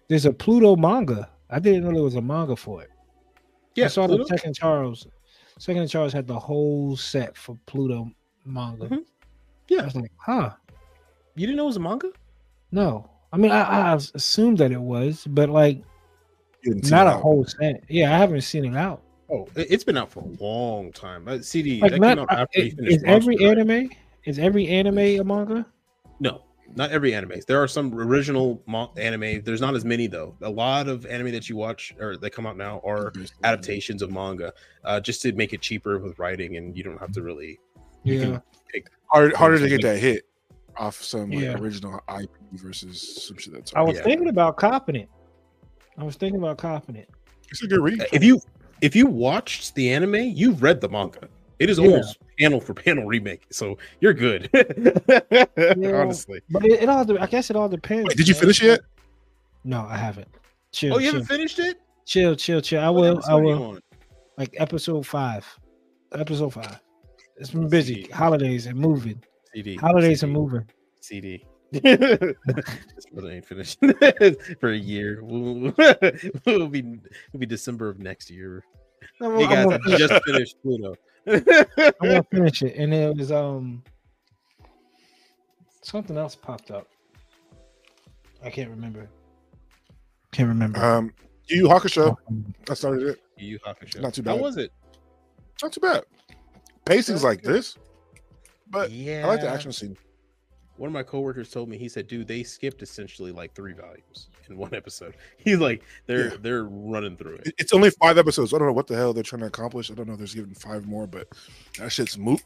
there's a Pluto manga. I didn't know there was a manga for it. Yeah, I saw Pluto? the second Charles. Second Charles had the whole set for Pluto manga. Mhm. I Yeah, was like, huh. you didn't know it was a manga? No. I mean I, I assumed that it was, but like You didn't see not a whole set. Yeah, I haven't seen it out. Oh, it- it's been out for a long time. Uh, CD Like that not, came out after he is, finished is every Monster High. anime is every anime a manga? No, not every anime. There are some original mo- anime. There's not as many though. A lot of anime that you watch or that come out now are adaptations of manga, uh, just to make it cheaper with writing, and you don't have to really. You Yeah. can pick. Hard, harder to get that hit off some like, Yeah. original IP versus some shit that's. I was Yeah. thinking about copping it. I was thinking about copping it. It's a good read. If you if you watched the anime, you've read the manga. It is Yeah. almost panel for panel remake, so you're good. [LAUGHS] Honestly. But it, it all I guess it all depends. Wait, did you man. finish it yet? No, I haven't. Chill, Oh, you chill, haven't finished it? chill, chill, chill. I What will. I will. Like episode five. Episode five. It's been oh, busy. CD. Holidays and moving. CD. Holidays CD. and moving. CD. This brother ain't finished [LAUGHS] for a year. We'll, [LAUGHS] we'll be it'll be December of next year. I'm, Hey guys, gonna, I just finished Pluto. [LAUGHS] I'm gonna finish it, and it was um something else popped up. I can't remember. Can't remember. Um, Yu Yu Hakusho. I started it. Yu Yu Hakusho. Not too How bad. was it? Not too bad. Pacing's like good. this, but Yeah, I like the action scene. One of my coworkers told me he said, "Dude, they skipped essentially like three volumes in one episode." [LAUGHS] He's like, "They're Yeah. they're running through it." It- It's only five episodes. I don't know what the hell they're trying to accomplish. I don't know if there's even five more, but that shit's mo-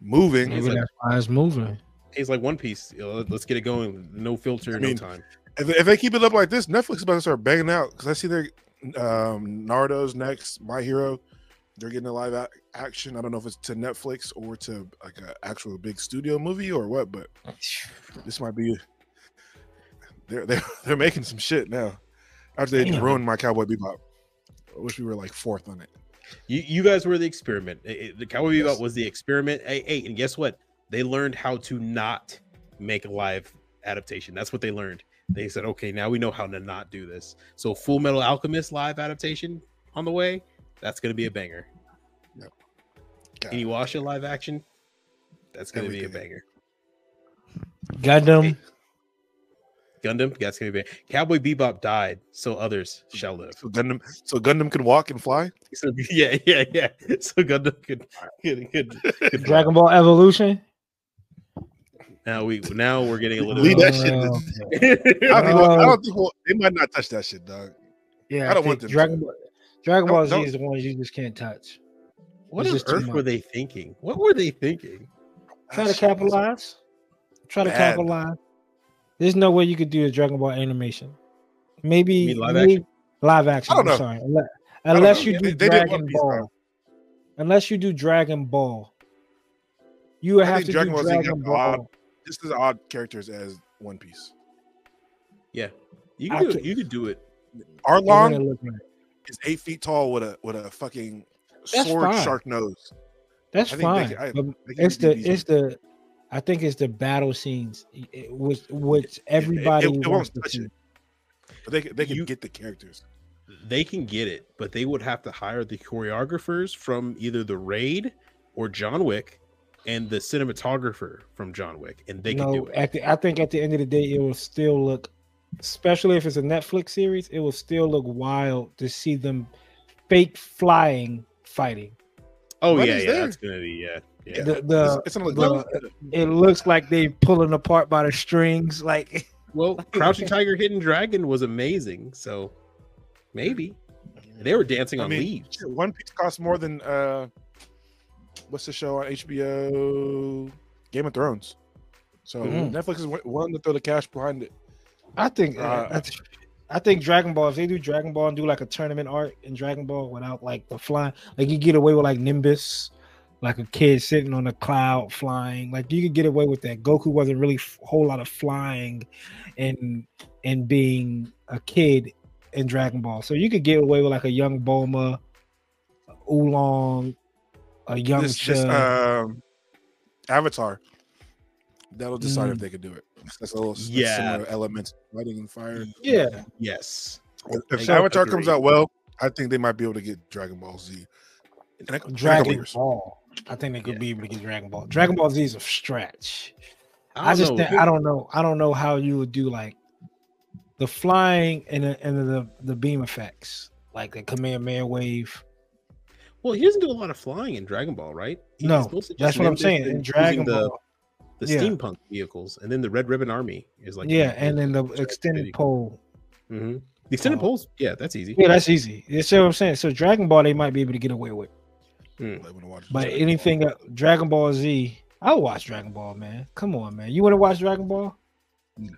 moving. Maybe like- that's why it's moving. He's like One Piece. You know, let's get it going. No filter, I no time. If, if they keep it up like this, Netflix is about to start banging out because I see their um, Naruto's next, My Hero. They're getting a live ac- action. I don't know if it's to Netflix or to like an actual big studio movie or what, but [LAUGHS] this might be. They're they're [LAUGHS] they're making some shit now. After they Damn. ruined my Cowboy Bebop, I wish we were like fourth on it. You you guys were the experiment. It- the Cowboy Bebop was the experiment. Hey, hey, and guess what? They learned how to not make a live adaptation. That's what they learned. They said, okay, now we know how to not do this. So Full Metal Alchemist live adaptation on the way. That's gonna be a banger. God. Inuyasha live action. That's gonna be a banger. Gundam. Gundam. That's gonna be. Cowboy Bebop died, so others shall live. So Gundam, so Gundam can walk and fly. So, [LAUGHS] yeah, yeah, yeah. So Gundam could, could, could, could [LAUGHS] Dragon Ball Evolution. Now we now we're getting a little. Leave that Oh, shit. I don't, think, oh. I Oh. don't think we'll, they might not touch that shit, dog. Yeah, I don't think want them to. Dragon Ball. Dragon Don't- Ball Z don't- is the one you just can't touch. What on earth were they thinking? What were they thinking? Try to capitalize. Try to bad. capitalize. There's no way you could do a Dragon Ball animation. Maybe live maybe- action? Live action. I don't I'm know. sorry. Unless, unless know. you do they Dragon One Ball. though. Unless you do Dragon Ball. You would I have to Dragon do Ball Z got Dragon a lot- Ball. Just as odd characters as One Piece. Yeah, you I could do it. could- You could do it. Our They're gonna long look like- is eight feet tall with a with a fucking That's sword fine. shark nose. That's I think they fine. I- but They it's the these- it's the I think it's the battle scenes it- which which it- everybody it won't wants to touch see. it. But they can- they can You- get the characters. They can get it, but they would have to hire the choreographers from either the Raid or John Wick, and the cinematographer from John Wick, and they can do it. at the I think at the end of the day it will still look especially if it's a Netflix series, it will still look wild to see them fake flying fighting. Oh What yeah, yeah, there? that's gonna be yeah, yeah. The the, it's, it's not the- like it looks like they're pulling apart by the strings. Like [LAUGHS] Well, Crouching Tiger, Hidden Dragon was amazing, so maybe they were dancing I on mean, leaves. One Piece costs more than uh, what's the show on HBO? Game of Thrones. So Mhm. Netflix is wi- willing to throw the cash behind it. I think Uh, I, th- I think Dragon Ball. If they do Dragon Ball and do like a tournament art in Dragon Ball without like the flying, like you get away with like Nimbus, like a kid sitting on a cloud flying. Like you could get away with that. Goku wasn't really a whole lot of flying, and and being a kid in Dragon Ball, so you could get away with like a young Bulma, Oolong, a young This, this um, Avatar. That'll decide Mm. if they can do it. That's a little Yeah. similar elements, lighting and fire. yeah, Yes, If I Avatar comes out well, I think they might be able to get Dragon Ball Z. In a, in Dragon. Ball. I think they could Yeah. be able to get Dragon Ball. Dragon Ball Z is a stretch. I, don't just know. think, I don't know I don't know how you would do like the flying and the, and the the beam effects like the command man wave. Well, he doesn't do a lot of flying in Dragon Ball, right? He's No, That's what I'm saying. In Dragon the, Ball, the yeah. steampunk vehicles, and then the Red Ribbon Army is like yeah, and then the extended pole. hmm The extended Oh. poles, yeah, that's easy. Yeah, that's easy. You see what I'm saying? So Dragon Ball they might be able to get away with, I but anything Ball. uh, Dragon Ball Z, I'll watch Dragon Ball, man. Come on, man. You want to watch Dragon Ball? No.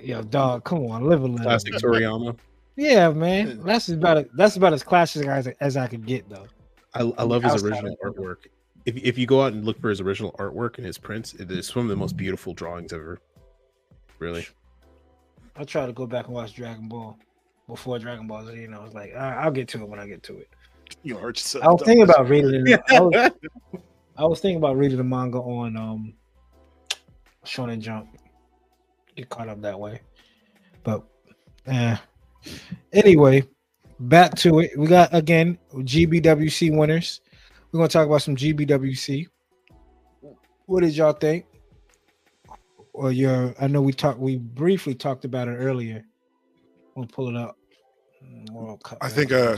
Yo, dog, come on, live a little. Classic Toriyama. Yeah, man. That's about it. That's about as classic as, as I could get, though. I, I love his original of- artwork. If if you go out and look for his original artwork and his prints, it is one of the most beautiful drawings ever. Really. I try to go back and watch Dragon Ball before Dragon Ball Z, and I was like, "All right, I'll get to it when I get to it. You hurt yourself. I was thinking about reading it. I was, [LAUGHS] I was thinking about reading the manga on um Shonen Jump. Get caught up that way, but eh. Anyway, back to it. We got again GBWC winners. We're gonna talk about some GBWC. What did y'all think? Or your I know we talked we briefly talked about it earlier. We'll pull it up. World Cup I think, uh,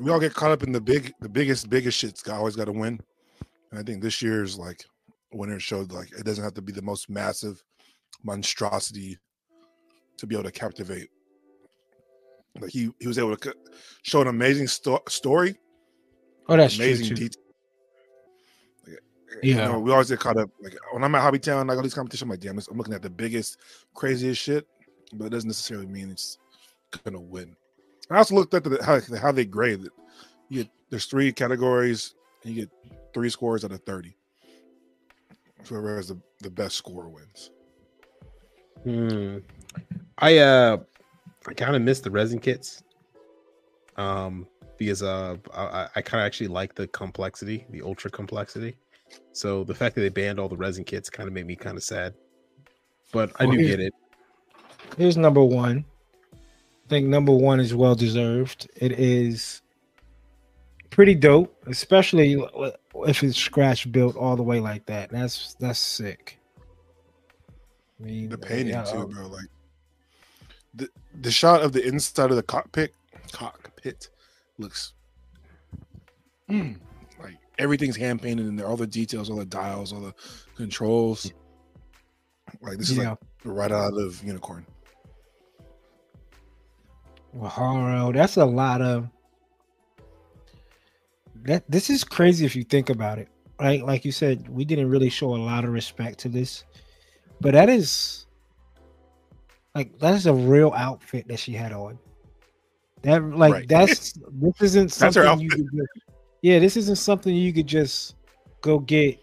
we all get caught up in the big, the biggest, biggest shit's got always got to win. And I think this year's like winner showed like it doesn't have to be the most massive monstrosity to be able to captivate. Like he he was able to show an amazing sto- story, oh that's amazing too. detail. Like, you Yeah. know, we always get caught up. Like when I'm at Hobby Town, like all these competitions, I'm like, damn, I'm looking at the biggest, craziest shit, but it doesn't necessarily mean it's gonna win. I also looked at the, how, how they grade it. You get there's three categories, and you get three scores out of thirty. Whoever has the, the best score wins. Hmm. I uh I kind of missed the resin kits. Um because uh I, I kind of actually like the complexity, the ultra complexity. So the fact that they banned all the resin kits kind of made me kind of sad. But I Well, do get it. Here's number one. I think number one is well deserved. It is pretty dope, especially if it's scratch built all the way like that. That's that's sick. I mean, The painting yeah, too, bro. Like the the shot of the inside of the cockpit cockpit looks mm, like everything's hand painted in there. All the details, all the dials, all the controls. Like this is yeah. like right out of Unicorn. Well, Haro, that's a lot of that. This is crazy if you think about it, right? Like you said, we didn't really show a lot of respect to this, but that is like that is a real outfit that she had on. That like Right. that's this isn't That's something you could just, yeah, this isn't something you could just go get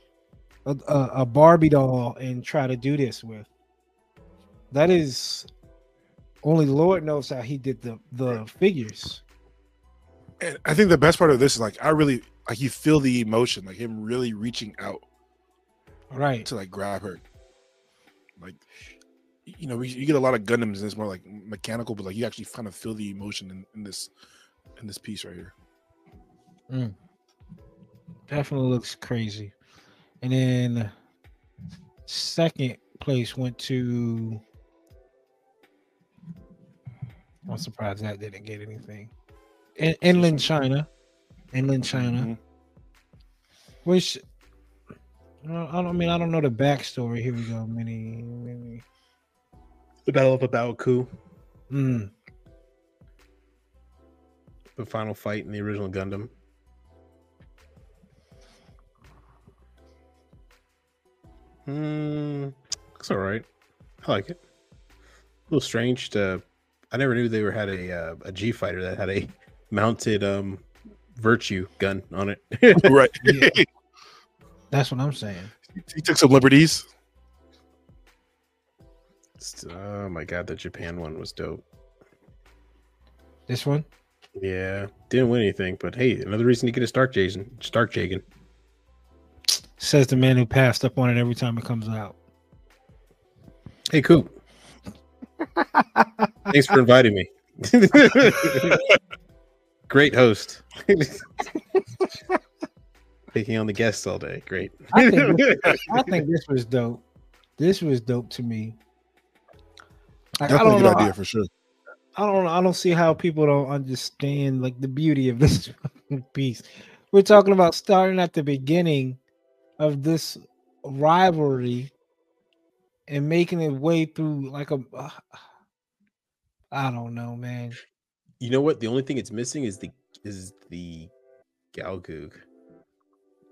a, a, a Barbie doll and try to do this with. That is only Lord knows how he did the the figures. And I think the best part of this is like I really like you feel the emotion, like him really reaching out Right. to like grab her. Like you know, you get a lot of Gundams and it's more like mechanical, but like you actually kind of feel the emotion in, in this in this piece right here. Definitely looks crazy. And then second place went to I'm surprised that didn't get anything. In, inland China, inland China, Mhm. which I don't, I mean I don't know the backstory. Here we go. Many, many. The Battle of A Baoa Qu, Mm, the final fight in the original Gundam. Hmm, looks all right. I like it. A little strange to. I never knew they were had a uh, a G fighter that had a [LAUGHS] mounted um virtue gun on it. [LAUGHS] right. Yeah. [LAUGHS] that's what I'm saying. he took some liberties. Oh my god, the Japan one was dope. This one. Yeah, didn't win anything, but hey, another reason to get a Stark Jason, Stark Jegan. Says the man who passed up on it every time it comes out. Hey, Coop. Thanks for inviting me. [LAUGHS] Great host. [LAUGHS] Taking on the guests all day. Great. I think, this, [LAUGHS] I think this was dope. This was dope to me. Like, I Definitely a don't good know. idea for sure. I don't I don't see how people don't understand like the beauty of this [LAUGHS] piece. We're talking about starting at the beginning of this rivalry and making it way through like a uh, I don't know, man. You know what? The only thing it's missing is the is the Gelgoog.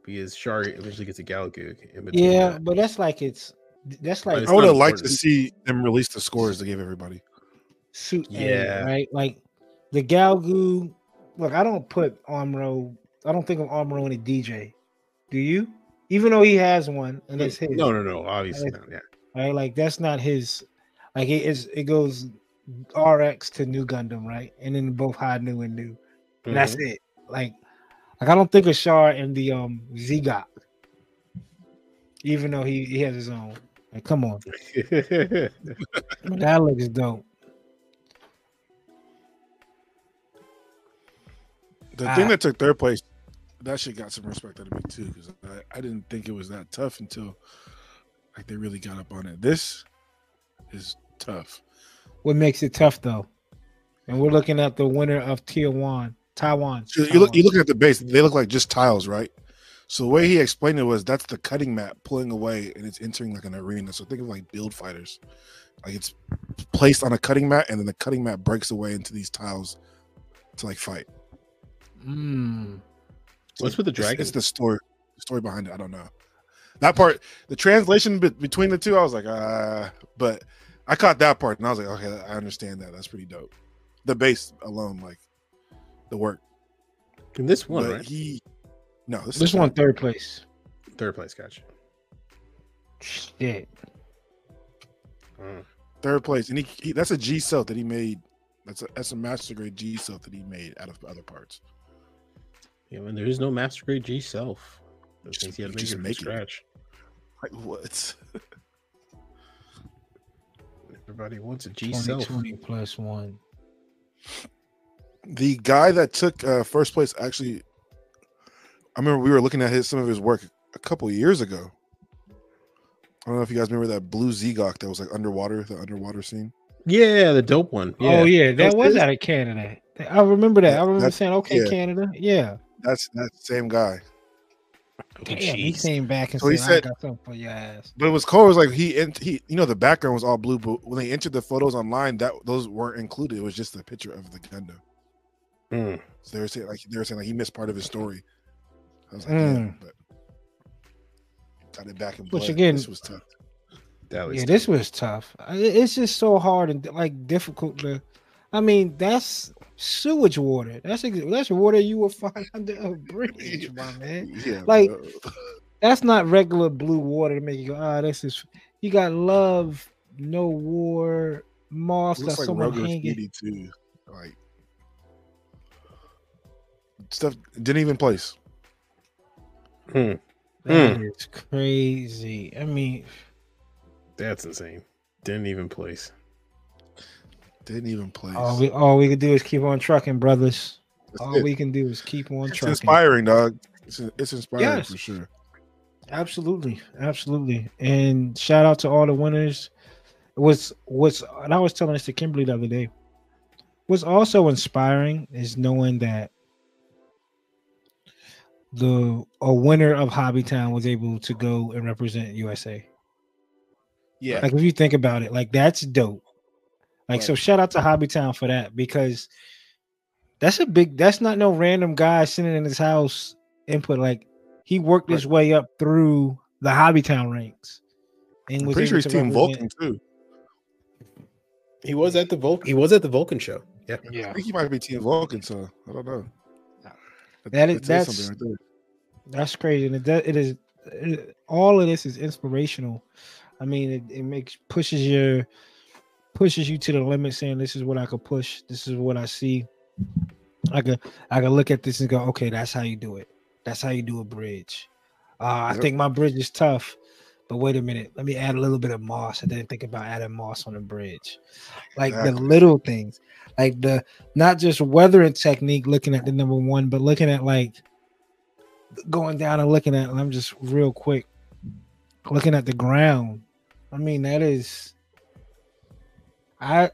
Because Char eventually gets a Gelgoog. Yeah, that. but that's like it's that's like I would have liked to see them release the scores they gave everybody. suit A, Yeah. right? Like the Galgoo. Look, I don't put Amuro. I don't think of Amuro in a DJ. Do you? Even though he has one and it's his. No, no, no. Obviously It's- not. Yeah. right? Like that's not his. Like it is. It goes RX to Nu Gundam, right? And then both Hi-Nu and Nu. And That's it. Like, like I don't think of Char in the um Z'Gok, even though he he has his own. Like, come on, [LAUGHS] that looks dope. The Ah. thing that took third place, that shit got some respect out of me too, because I, I didn't think it was that tough until like they really got up on it. This is tough. What makes it tough though? And we're looking at the winner of Tier One, Taiwan. So you look you looking at the base; they look like just tiles, right? So the way he explained it was that's the cutting mat pulling away, and it's entering like an arena. So think of like build fighters, like it's placed on a cutting mat, and then the cutting mat breaks away into these tiles to like fight. Mm. What's with the It's- dragon? It's, the story, the story behind it. I don't know. That part, the translation be- between the two, I was like, uh, but I caught that part, and I was like, okay, I understand that. That's pretty dope. The base alone, like the work. In this one, But right? he, no, this, This is one third place. Third place, gotcha. Shit. Mm. third place, and he, he that's a G-Self that he made. That's a that's a master grade G-Self that he made out of other parts. Yeah, and there is no master grade G self. Those Just- things you had to make just it from make it. scratch. Like what? [LAUGHS] Everybody wants a G self. 2020 plus one. the guy that took uh, first place actually i remember we were looking at his some of his work a couple years ago i don't know if you guys remember that blue Z'Gok that was like underwater the underwater scene Yeah, the dope one. Yeah. Oh yeah, that was was out of Canada. I remember that. I remember That's- saying, "Okay, yeah. Canada, yeah." that's that same guy Oh, Damn, he came back and So he said, said- "I got something for your ass." but it was cool it was like he ent- he you know the background was all blue but when they entered the photos online that those weren't included it was just a picture of the gundam Mm. so they were saying like they were saying like he missed part of his story i was like Mm. yeah but got it back in Which blood. again- this was tough That was Yeah, this was tough. It's just so hard and like difficult to. I mean, that's sewage water. That's ex- that's water you will [LAUGHS] find under a bridge, my [LAUGHS] man. yeah Like, bro. That's not regular blue water to make you go, ah, this is. You got love, no war, moss. looks Got like someone Roger hanging. Speedy too. Like stuff didn't even place. Hmm. That is crazy. I mean, That's insane. Didn't even place. Didn't even place. all we all we can do is keep on trucking, brothers. That's All it. we can do is keep on it's trucking. inspiring, dog. It's, it's inspiring Yes. for sure. Absolutely, absolutely. And shout out to all the winners. It was was and I was telling this to Kimberly the other day. what's also inspiring is knowing that the a winner of Hobbytown was able to go and represent USA. Yeah. Like if you think about it, like that's dope. Like so, shout out to Hobbytown for that because that's a big. That's not no random guy sitting in his house input. Like he worked his way up through the Hobbytown ranks, and I'm pretty sure able he's Team Vulcan too. He was at the Vulcan. He was at the Vulcan show. Yeah. yeah. I think he might be Team Vulcan, so I don't know. That is- that's- right that's crazy. And it, does- it is it, all of this is inspirational. I mean, it, it makes pushes your pushes you to the limit, saying this is what I could push. This is what I see. I could I could look at this and go, okay, that's how you do it. That's how you do a bridge. Uh, I think my bridge is tough, but wait a minute. Let me add a little bit of moss. I didn't think about adding moss on the bridge. Like the little things, like the not just weathering technique, looking at the number one, but looking at like going down and looking at. and I'm just real quick looking at the ground. I mean, that is. I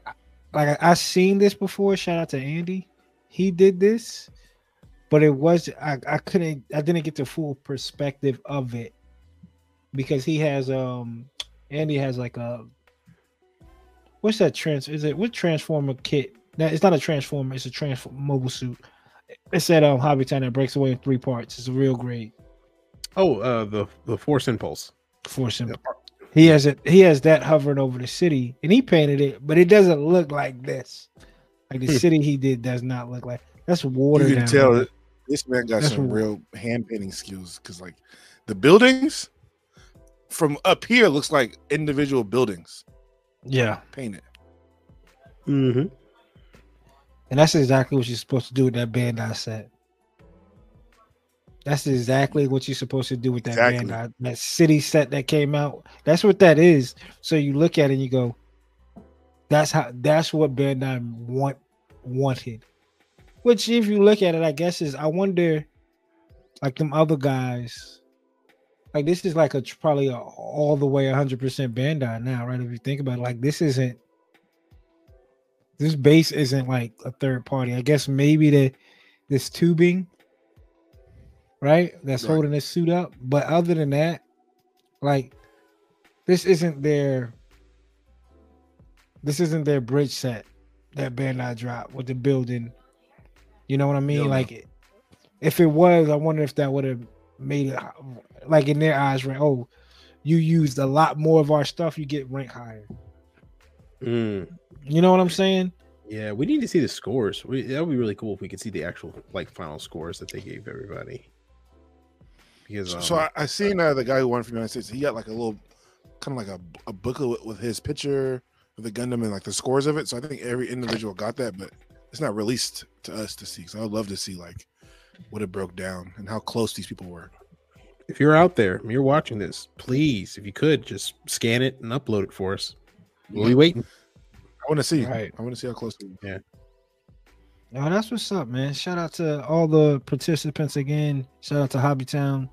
like I, seen this before. Shout out to Andy. He did this, but it was I, I couldn't I didn't get the full perspective of it because he has um Andy has like a what's that trans is it what transformer kit? That it's not a transformer, it's a transform mobile suit. It's at um Hobbytown that breaks away in three parts. It's a real great Oh, uh, the the Force Impulse. force him. He has it. He has that hovering over the city, and he painted it, but it doesn't look like this. Like the Hmm. city he did does not look like. That's water. You can down tell there. this man got That's some what- real hand painting skills because, like, the buildings from up here looks like individual buildings Yeah, painted. Mm-hmm. And that's exactly what you're supposed to do with that Bandai set. That's exactly what you're supposed to do with that Exactly. Bandai that city set that came out. That's what that is. So you look at it and you go, "That's how. That's what Bandai want wanted." Which, if you look at it, I guess is I wonder, like them other guys, like this is like a probably a, all the way 100 percent Bandai now, right? If you think about it, like this isn't this base isn't like a third party. I guess maybe the this tubing, right? That's Right. holding this suit up. But other than that, like this isn't their this isn't their bridge set that Bandai dropped with the building. You know what I mean? No. Like if it was, I wonder if that would have made it like in their eyes, right? Oh, you used a lot more of our stuff, you get rank higher. Mm. You know what I'm saying? Yeah, we need to see the scores. We, that would be really cool if we could see the actual like final scores that they gave everybody. Because So, um, so I, I seen uh, the guy who won from the United States. He got like a little, kind of like a, a booklet with his picture of the Gundam and like the scores of it. So I think every individual got that, but it's not released to us to see. So I would love to see like what it broke down and how close these people were. if you're out there, and you're watching this, please, if you could, just scan it and upload it for us. We'll be waiting. I want to see. Right. I want to see how close. They were. Oh, that's what's up, man. Shout out to all the participants again. Shout out to Hobbytown.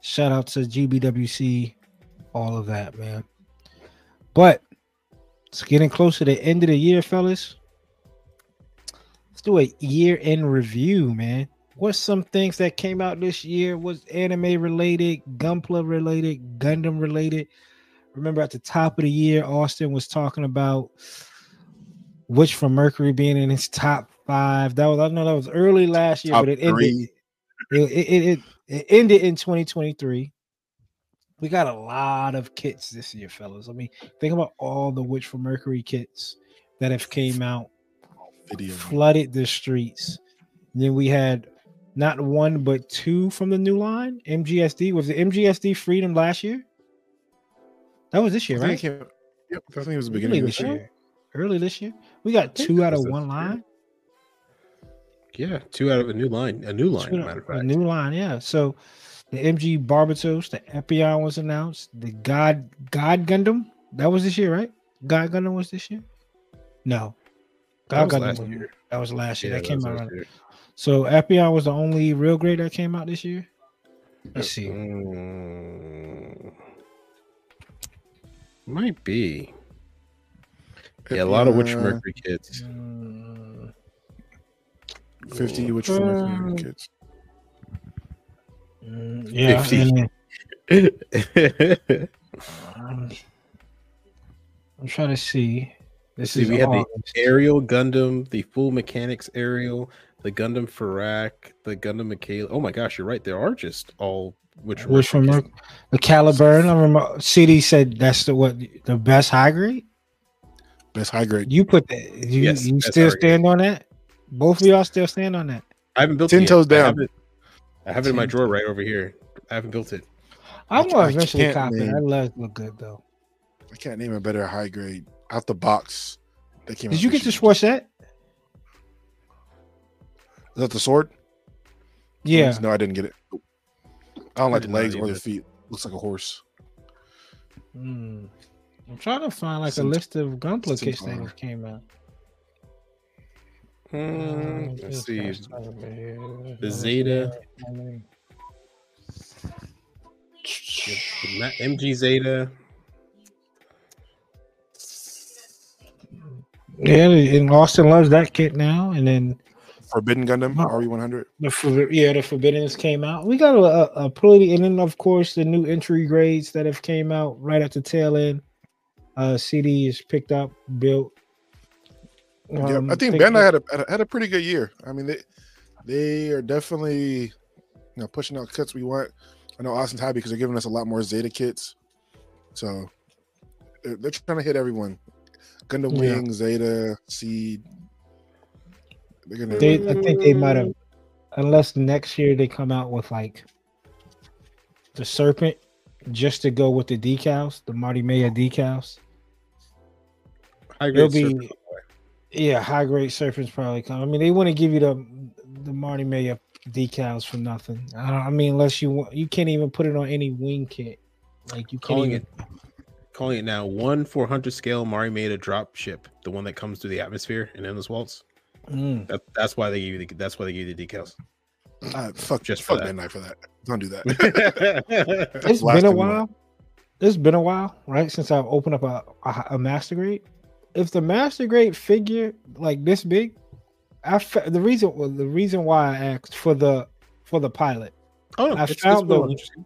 Shout out to GBWC. All of that, man. But it's getting close to the end of the year, fellas. Let's do a year in review, man. What's some things that came out this year? Was anime related, Gunpla related, Gundam related? Remember at the top of the year, Austen was talking about Witch from Mercury being in his top five. That was I know that was early last year, Top but it ended. It, it, it, it, ended in 2023. We got a lot of kits this year, fellas. I mean, think about all the Witch from Mercury kits that have came out, Video. flooded the streets. then we had not one but two from the new line. MGSD was the MGSD Freedom last year. That was this year, right? Yep, I think it was the Early beginning of this this year. year. Early this year. We got two out of one line. Yeah, two out of a new line. A new line, Two- matter of fact, a new line, yeah. So the MG Barbatos, the Epyon was announced. The God God Gundam that was this year, right? God Gundam was this year. No, That God was Gundam last was- year. That was last year. Yeah, that came out. right- So Epyon was the only real grade that came out this year. Let's see. Mm, might be. Yeah, a lot of Witch Uh, Mercury kids. Mm, 50, Witch is my Um, kids. Mm, yeah, 50. and um, [LAUGHS] I'm trying to see. This See, is we had the August. Aerial Gundam, the Full Mechanics Aerial, the Gundam Pharact, the Gundam Michaela. Oh my gosh, you're right. There are just all which Witch from Merc- the Calibarn. I remember CD said that's the what the best high grade. Best high grade. You put that. You, Yes, you still stand on that? Both of y'all still stand on that? I haven't built Ten it yet. toes I down. have it, I have it in my drawer right over here. I haven't built it. I'm gonna eventually can't, copy. it. man. That does look good though. I can't name a better high grade out the box. That came Did out you get the year. Schwarzette? Is that the sword? Yeah. No, I didn't get it. I don't I like the legs or the feet. Looks like a horse. Hmm. I'm trying to find like a list of Gunpla kits that Centaur. came out. Hmm, Uh, let's see. guy's not over here. The Zeta. The MG Zeta. Yeah, and Austen loves that kit now. And then Forbidden Gundam Oh. RE100. the For- yeah, the Forbiddens came out. We got a, a, a pretty, and then of course the new entry grades that have came out right at the tail end. Uh, CD is picked up, built. yeah, Um, I think Bandai had a, had a had a pretty good year. I mean, they they are definitely you know pushing out kits we want. I know Austen's happy because they're giving us a lot more Zeta kits. So they're, they're trying to hit everyone. Gundam Yeah. Wing, Zeta, Seed. They're gonna. They, I think they might have, unless next year they come out with like the Serpent, just to go with the decals, the Mariemaia decals. High It'll grade be, Serpent. yeah, high grade Serpents probably come. I mean, they want to give you the the Mariemaia decals for nothing. I, don't, I mean, unless you want, you can't even put it on any wing kit. Like you can't calling even. it calling it now one 400 scale Mariemaia drop ship, the one that comes through the atmosphere in endless waltz. Mm. That, that's why they give you the, that's why they give you the decals. Ah, fuck, Just just for fuck that. Bandai for that. Don't do that. [LAUGHS] It's Last been a thing we want. while. It's been a while, right? Since I've opened up a, a, a master grade. If the master grade figure like this big, I fa- the reason well, the reason why I asked for the for the pilot, oh I it's, it's found well the- interesting.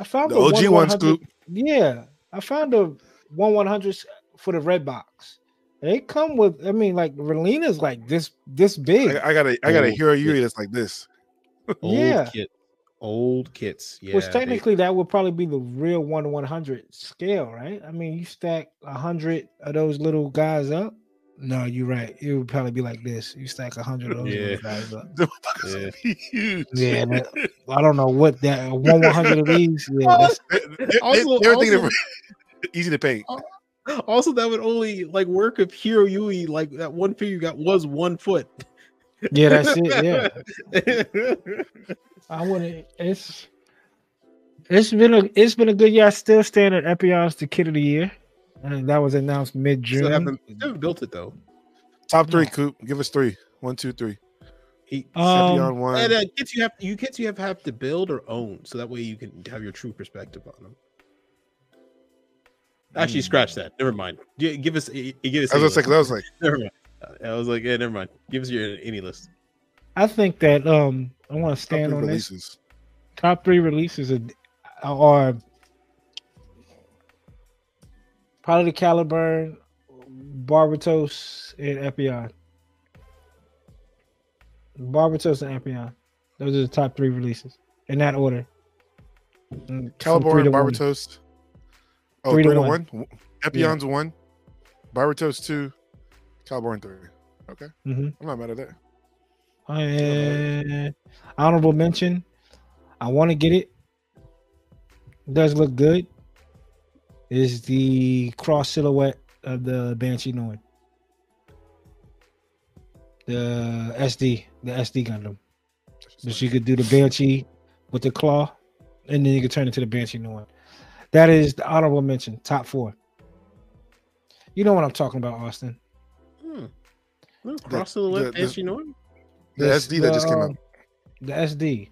I found The the, OG one one 100 scoop. Yeah, I found the one one hundred for the red box. They come with, I mean, like Relena's like this this big. I, I got oh, a I got a Oh, Hero shit. Yuri that's like this. Old yeah. kit, old kits. Yeah, Which they- technically that would probably be the real one one hundred scale, right? I mean, you stack a hundred of those little guys up. No, you're right. It would probably be like this. You stack a hundred of those Yeah. guys up. [LAUGHS] Yeah. be huge. Yeah, [LAUGHS] that- I don't know what that one one hundred of these. Yeah, [LAUGHS] that's, They, they, they, Also- they were thinking also- easy to paint. also that would only like work if Heero Yuy like that one figure you got was one foot. Yeah, that's it. Yeah, [LAUGHS] I wouldn't. It's it's been a it's been a good year. I still stand at Epyon's the kid of the year, and that was announced mid June. haven't, haven't built it though. Top three, No. Coop. Give us three. One, two, three. He, Um, Sepion one. and uh, kits you have you kids you have have to build or own, so that way you can have your true perspective on them. Actually, Hmm. scratch that. Never mind. Give us, give us. I was like, that was like, [LAUGHS] never mind. I was like, yeah, never mind. Give us your any list. I think that um I want to stand three on this. releases. top three releases are, are probably the Calibarn, Barbatos, and Epyon. Barbatos and Epyon. Those are the top three releases in that order. Mm, from three Calibarn, to one. Barbatos. Oh, Three three, to to one. one. Epyon's one. Barbatos two. Calibarn three. Okay. Mhm. I'm not mad at that. And honorable mention. I want to get it. It does look good. Is the cross silhouette of the Banshee Norn. The SD, the SD Gundam. So you could do the Banshee with the claw, and then you could turn it to the Banshee Norn. That is the honorable mention, top four. You know what I'm talking about, Austen. Well, cross the, the, the- Banshee Norton. The This- SD that just came out. The SD.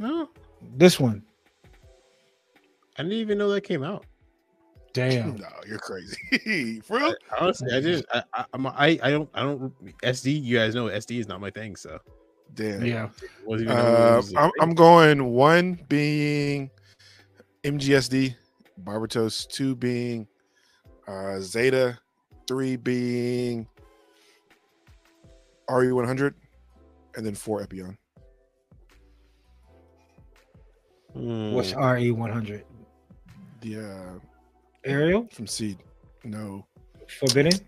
No, This one. I didn't even know that came out. Damn. No, you're crazy. [LAUGHS] For real? Honestly, I just I, I I'm I I don't I don't SD. You guys know SD is not my thing, so Damn. Yeah. wasn't even know it Uh, was a I'm. I'm going one being MGSD, Barbatos, two being uh, Zeta, three being RE100, and then four Epyon. Hmm. What's RE one hundred? Yeah. uh, Ariel from Seed. No. Forbidden.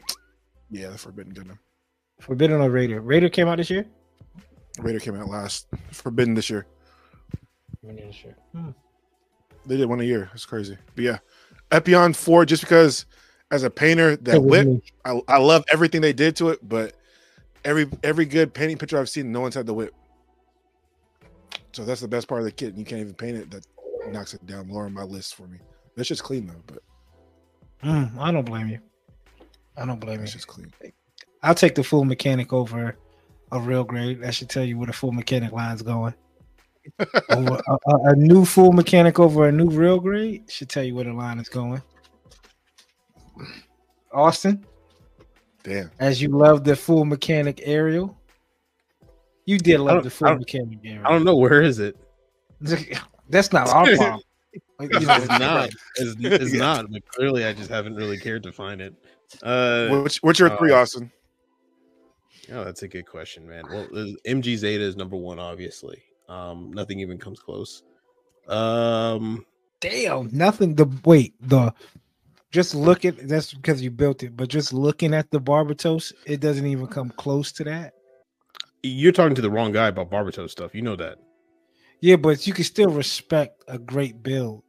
Yeah, the Forbidden Gundam. Forbidden or Raider? Raider came out this year. Raider came out last. Forbidden this year. Hmm. They did one a year. It's crazy. But yeah, Epyon 4, just because as a painter, that whip, I, I love everything they did to it, but every every good painting picture I've seen, no one's had the whip. So that's the best part of the kit. and You can't even paint it. That knocks it down lower on my list for me. That's just clean though, but Mm, I don't blame you. I don't blame you. it's just clean. I'll take the full mechanic over a real grade. That should tell you where the full mechanic line's going. [LAUGHS] A, a, a new full mechanic over a new real grade should tell you where the line is going. Austen, Damn. as you love the full mechanic aerial, you did love the full mechanic aerial. I don't know where is it. [LAUGHS] That's not our [LAUGHS] problem. It's not. [LAUGHS] It's, it's Yeah. not. But clearly, I just haven't really cared to find it. Uh, What's, what's your three, uh, Austen? Oh, that's a good question, man. Well, MG Zeta is number one, obviously. Um, nothing even comes close. Um, Damn, nothing. The wait, the just look at that's because you built it, but just looking at the Barbatos, it doesn't even come close to that. you're talking to the wrong guy about Barbatos stuff. You know that. Yeah, but you can still respect a great build.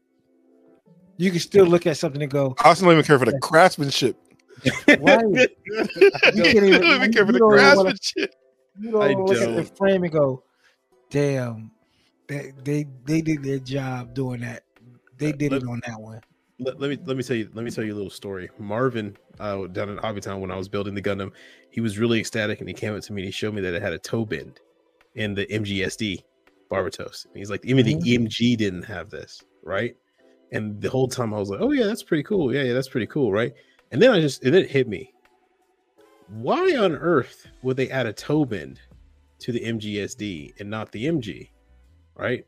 You can still look at something and go, Austen don't even care for the craftsmanship. [LAUGHS] Why? [LAUGHS] you can't even- don't even care for you the don't even wanna- craftsmanship. you know, I look at the frame and go, damn, they they, they did their job doing that. They did it on that one. Let, let me let me tell you let me tell you a little story. Marvin uh, down in Hobbytown when I was building the Gundam, he was really ecstatic and he came up to me and he showed me that it had a toe bend in the MGSD Barbatos. And he's like, even the EMG didn't have this, right? And the whole time I was like, oh yeah, that's pretty cool. Yeah, yeah, that's pretty cool, right? And then I just and then it hit me. Why on earth would they add a toe bend to the MGSD and not the MG, right?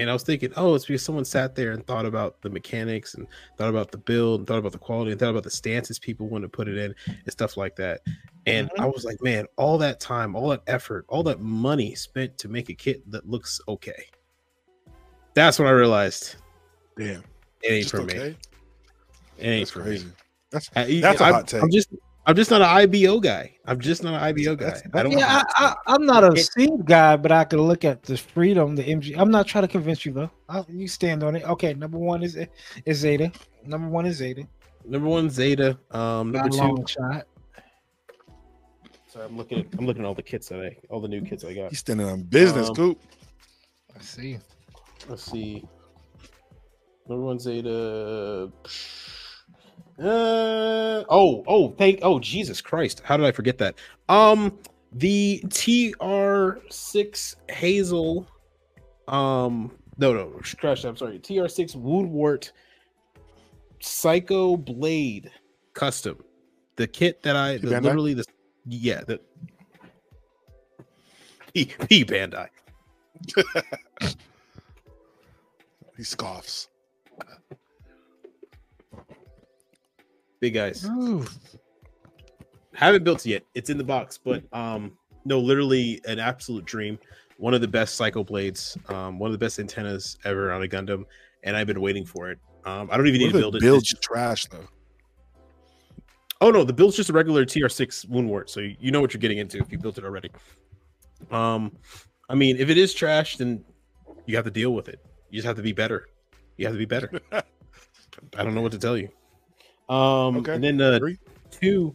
And I was thinking, oh, it's because someone sat there and thought about the mechanics and thought about the build and thought about the quality and thought about the stances people want to put it in and stuff like that. And mm-hmm. I was like, man, all that time, all that effort, all that money spent to make a kit that looks okay. That's when I realized Damn. it ain't Just for me. It ain't That's for crazy. me. That's I, That's a I'm- hot take. I'm just I'm just not an IBO guy. I'm just not an IBO guy. I don't Yeah, I, I, I'm not a seed guy, but I can look at the freedom, the MG. I'm not trying to convince you though. i you stand on it. Okay, number one is is Zeta. Number one is Zeta. number one Zeta. Um number Got a two. long shot. Sorry, I'm looking at I'm looking at all the kits that I all the new kits I got. he's standing on business, Um, Coop. I see. Let's see. Number one Zeta. Uh oh oh thank oh Jesus Christ. How did I forget that? Um the TR6 Hazel um no no scratch that I'm sorry. TR6 Woundwort Psycho Blade custom. The kit that I the, literally the yeah the P, P Bandai. [LAUGHS] He scoffs. Big guys. Haven't built it yet. It's in the box but um no literally an absolute dream. One of the best psycho blades um one of the best antennas ever on a gundam and i've been waiting for it. Um i don't even need to build the it. build's It's- trash though? oh no the build's just a regular tr6 woundwort so you know what you're getting into if you built it already. Um i mean if it is trash then you have to deal with it. You just have to be better. You have to be better. [LAUGHS] I don't know what to tell you um Okay, and then uh agree. two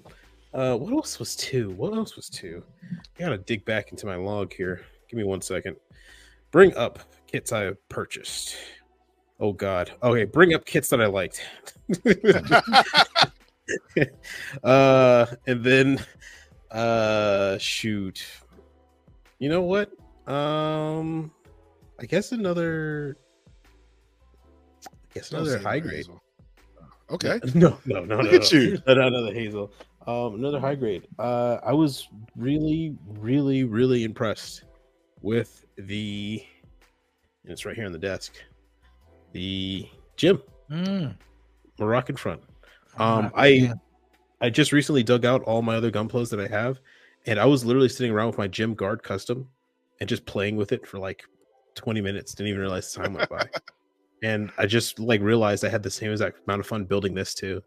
uh what else was two? What else was two? I gotta dig back into my log here. Give me one second. Bring up kits i purchased. Oh god. Okay bring up kits that i liked. [LAUGHS] Uh and then uh shoot. You know what? Um i guess another i guess another high grade. Okay. [LAUGHS] No, no, no, Look no, at no. you. No, no, another Hazel. Um, another high grade. Uh, I was really, really, really impressed with the. And it's right here on the desk. The GM, Mm. Moroccan front. Um, I yeah. I just recently dug out all my other gunpowders that I have, and I was literally sitting around with my GM guard custom and just playing with it for like 20 minutes. Didn't even realize the time went by. [LAUGHS] And I just like realized I had the same exact amount of fun building this too.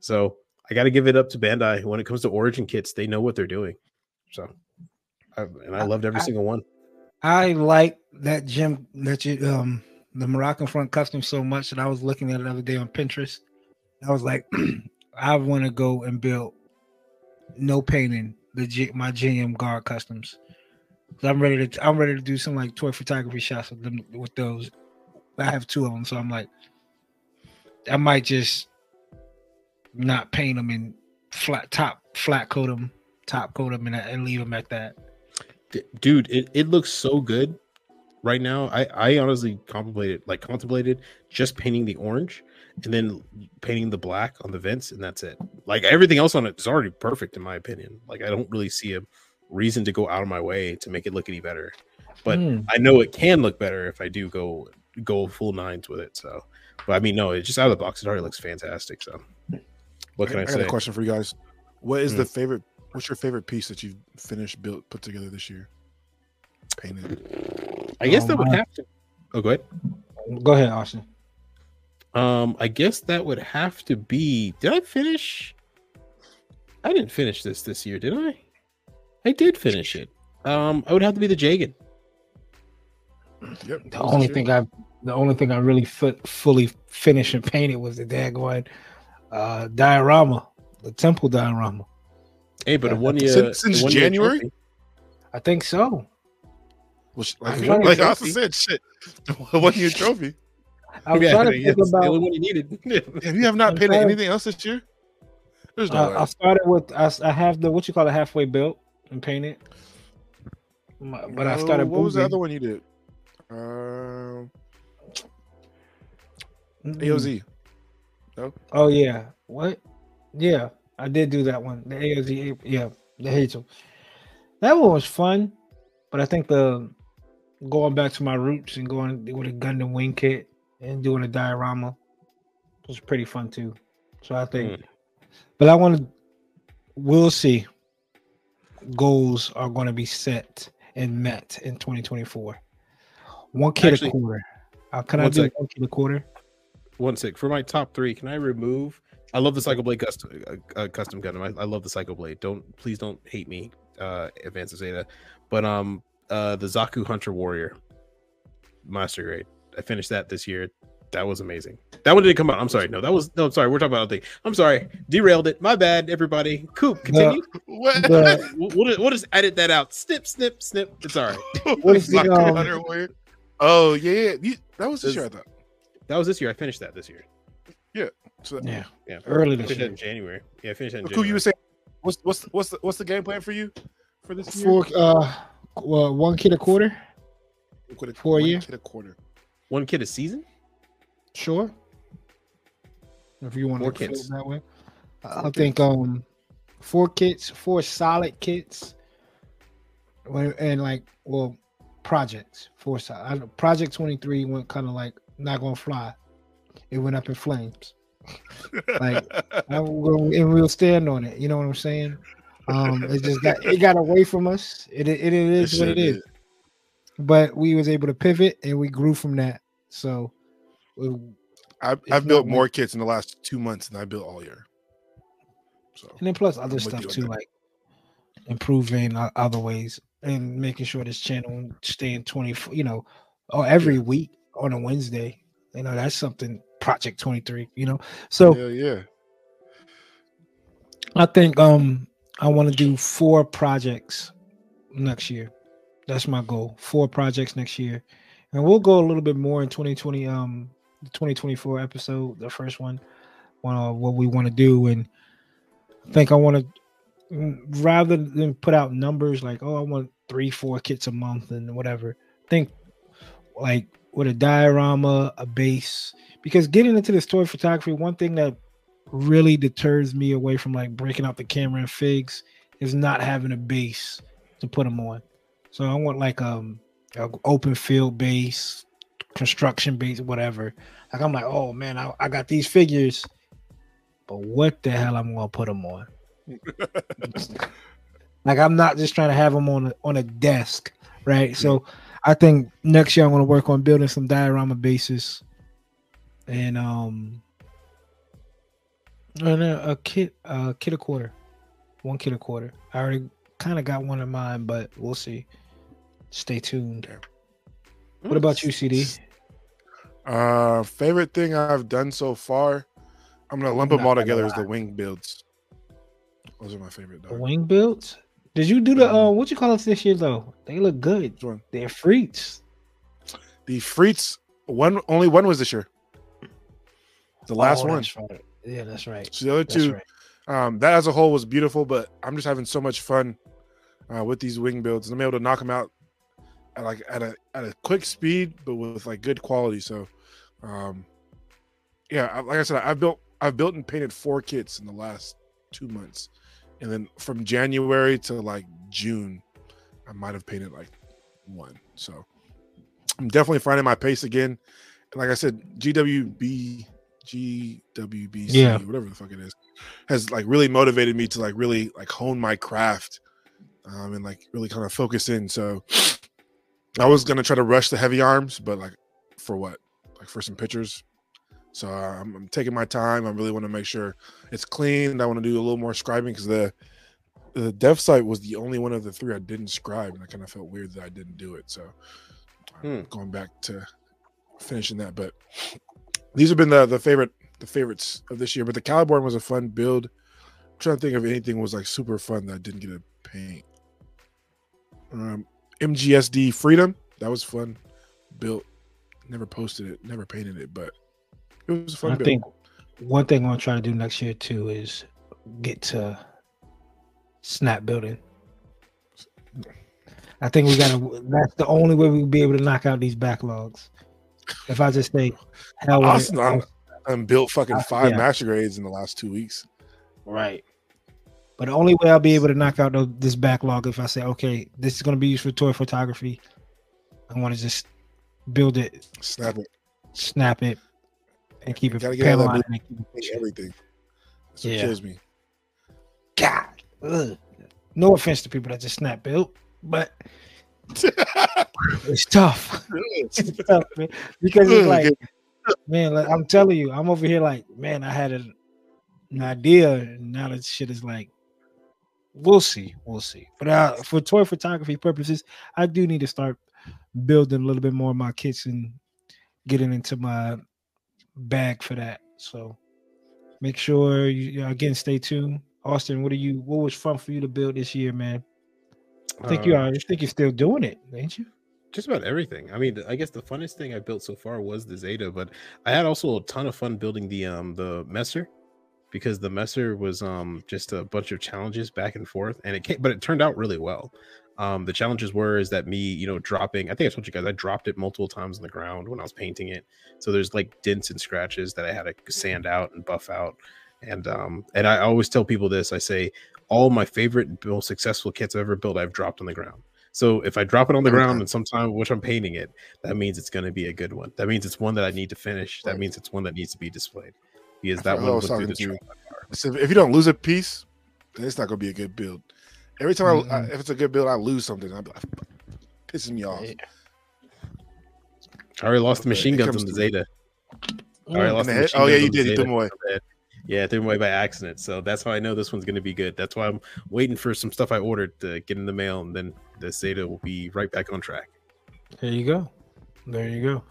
So I got to give it up to Bandai when it comes to Origin kits. They know what they're doing. So, I, and I loved every I- single one. I like that GM that you um the Moroccan front custom so much that I was looking at it the other day on Pinterest. I was like, [CLEARS THROAT] I want to go and build no painting the G, my GM guard customs. So I'm ready to I'm ready to do some like toy photography shots with them with those. I have two of them, so I'm like, I might just not paint them and flat top flat coat them, top coat them, and, and leave them at that. Dude it, it looks so good right now i i honestly contemplated like contemplated just painting the orange and then painting the black on the vents and that's it like everything else on it is already perfect in my opinion like i don't really see a reason to go out of my way to make it look any better but Hmm. i know it can look better if i do go go full nines with it so but i mean no it just out of the box it already looks fantastic so what can i, I, got say a question for you guys. What is Hmm. the favorite? What's your favorite piece that you've finished, built, put together this year? Painted. i guess Oh, that would my- have to oh go ahead Go ahead, Austen. Um, I guess that would have to be. Did I finish? I didn't finish this this year, did I? I did finish it. Um, I would have to be the Jegan. Yep. The only thing I, the only thing I really fit, fully finished and painted was the daggone uh, diorama, the temple diorama. Hey, but Yeah, it won you since- since it won you a January? trophy. I think so. Well, sh- I'm like, trying like think- Austen said, shit. [LAUGHS] What your trophy? I was Yeah, trying to yeah, think it's the only about. one you needed. [LAUGHS] Have you have not I'm painted trying- anything else this year? There's no Uh. I started with I have the what you call it halfway built and painted, My- but I started. What was the other one you did? Um. AOZ. Oh yeah, what? Yeah, I did do that one. The AOZ, yeah, the Hazel. That one was fun, but I think the going back to my roots and going with a Gundam wing kit and doing a diorama was pretty fun too. So I think, but I want to. We'll see. Goals are going to be set and met in 2024. One kid Actually, a quarter. Uh, can I one do sec. one kit a quarter? One sec. For my top three, can I remove? I love the Psycho Blade custom uh, uh, custom Gundam. I, I love the Psycho Blade. Don't please don't hate me, uh, Advanced Zeta. But um, uh, the Zaku Hunter Warrior Master Grade. I finished that this year. That was amazing. That one didn't come out. I'm sorry. No, that was no. I'm sorry. We're talking about other thing. I'm sorry. Derailed it. My bad, everybody. Coop, continue. What? The- [LAUGHS] We'll, we'll, just- we'll just edit that out. Snip, snip, snip. It's all right. [LAUGHS] What is the, um, Hunter Warrior? Oh yeah, yeah. You, that was this This- year, I thought. That was this year. I finished that this year. So, Yeah, Yeah, early this year. in January. Yeah, I finished that in Cool. You January. were saying what's what's the, what's the, what's the game plan for you for this year? For uh, well, one kid a quarter. Quit a- for a one year? kid a quarter. One kid a season. Sure. If you want Four to put it that way, I think um, four kits, four solid kits, and like well, projects for solid. Project twenty three went kind of like not gonna fly. It went up in flames. Like, I [LAUGHS] will, and we'll stand on it. You know what I'm saying? Um, it just got it got away from us. It it, it is what it is. did. But we was able to pivot and we grew from that. So we, I, It's I've built more kits in the last two months than I built all year. So and then plus other I'm stuff too, that. like improving other ways and making sure this channel staying 24, you know, or every week on a Wednesday. You know, that's something Project 23, you know. So yeah, yeah. I think um I want to do four projects next year. That's my goal. Four projects next year. And we'll go a little bit more in 2020 um the 2024 episode, the first one, on uh, what we want to do and I think I want to rather than put out numbers like oh I want 3 4 kits a month and whatever. Think like with a diorama, a base because getting into the story photography, one thing that really deters me away from like breaking out the camera and figs is not having a base to put them on. So I want like um a open field base, construction base, whatever. Like I'm like, oh man, I, I got these figures, but what the hell I'm gonna put them on? [LAUGHS] like I'm not just trying to have them on a, on a desk, right? So I think next year I'm gonna work on building some diorama bases, and um, and a, a kit a kit a quarter, one kit a quarter. I already kind of got one in mind, but we'll see. Stay tuned. What about you, CD? Uh, favorite thing I've done so far. I'm gonna lump them all together as the wing builds. Those are my favorite. Dog. wing builds. Did you do the uh what you call it this year though? They look good. They're freaks. The Freets. One only one was this year. The last Oh, one. right. Yeah, that's right. So the other That's two, right. um, that as a whole was beautiful, but I'm just having so much fun uh, with these wing builds, and I'm able to knock them out at like at a at a quick speed, but with like good quality. So, um, yeah, like I said, I've built I've built and painted four kits in the last two months, and then from January to like June, I might have painted like one. So, I'm definitely finding my pace again. And like I said, GWB GWBC, Yeah. whatever the fuck it is, has like really motivated me to like really like hone my craft um, and like really kind of focus in. So I was gonna try to rush the heavy arms, but like for what? Like for some pictures. So I'm, I'm taking my time. I really want to make sure it's clean. I want to do a little more scribing because the the Deathscythe was the only one of the three I didn't scribe, and I kind of felt weird that I didn't do it. So I'm Hmm. going back to finishing that. But these have been the the favorite the favorites of this year. But the Calibarn was a fun build. I'm trying to think of anything was like super fun that I didn't get to paint. Um, MGSD Freedom that was fun. Built, never posted it, never painted it, but it was a fun. I build. think one thing I'm gonna try to do next year too is get to snap building. I think we gotta. That's the only way we'll be able to knock out these backlogs. If I just say, hell with Austen, I'm, I'm built fucking five yeah. master grades in the last two weeks. right. But the only way I'll be able to knock out this backlog if I say, okay, this is gonna be used for toy photography. I want to just build it, Snap it, snap it, and keep it Gotta get out of that panel line and keep everything. That's what Yeah. kills me. God, ugh. no offense to people that just snap built, but [LAUGHS] it's tough. [LAUGHS] it's tough, man. Because it's like, man, like, I'm telling you, I'm over here like, man, I had an, an idea, and now that shit is like, we'll see, we'll see. But uh, for toy photography purposes, I do need to start building a little bit more of my and getting into my bag for that. So make sure you again stay tuned. Austen, what are you? What was fun for you to build this year, man? I think you Uh, are. I think you're still doing it, ain't you? just about everything. I mean, I guess the funnest thing I built so far was the Zeta, but I had also a ton of fun building the um the Messer because the Messer was um just a bunch of challenges back and forth, and it came, but it turned out really well. Um, the challenges were is that me, you know, dropping. I think I told you guys I dropped it multiple times on the ground when I was painting it, so there's like dents and scratches that I had to sand out and buff out. And um, and I always tell people this. I say all my favorite, most successful kits I've ever built, I've dropped on the ground. So if I drop it on the Okay. ground and sometime which I'm painting it, that means it's going to be a good one. That means it's one that I need to finish. That Right. means it's one that needs to be displayed. Because that one went through the you. So if you don't lose a piece, then it's not gonna be a good build. Every time I, I, Mhm. if it's a good build, I lose something. I'm like, pisses me off. Yeah. I already lost the machine it guns on the through. Zeta. I already Mm. lost the the head? Oh, yeah, guns you did. You threw Zeta 'em away. on the head. Yeah, I threw them away by accident. So that's how I know this one's going to be good. That's why I'm waiting for some stuff I ordered to get in the mail, and then the Zeta will be right back on track. There you go. There you go.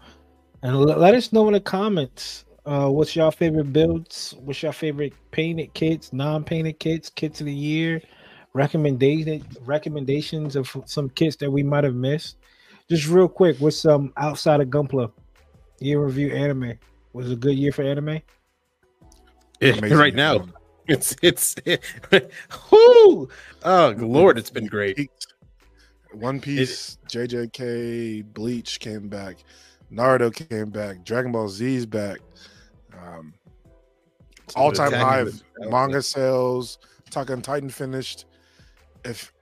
And l- let us know in the comments uh, what's your favorite builds? What's your favorite painted kits, non-painted kits, kits of the year, recommendation recommendations of some kits that we might have missed. Just real quick, with some outside of Gunpla year review anime? Was a good year for anime? Amazing. [LAUGHS] right now, it's it's [LAUGHS] whoo! Oh Lord, it's been great. One Piece, JJK, Bleach came back, Naruto came back, Dragon Ball Z's back, um, all time high on of Titan. manga sales. Attack on Titan finished. If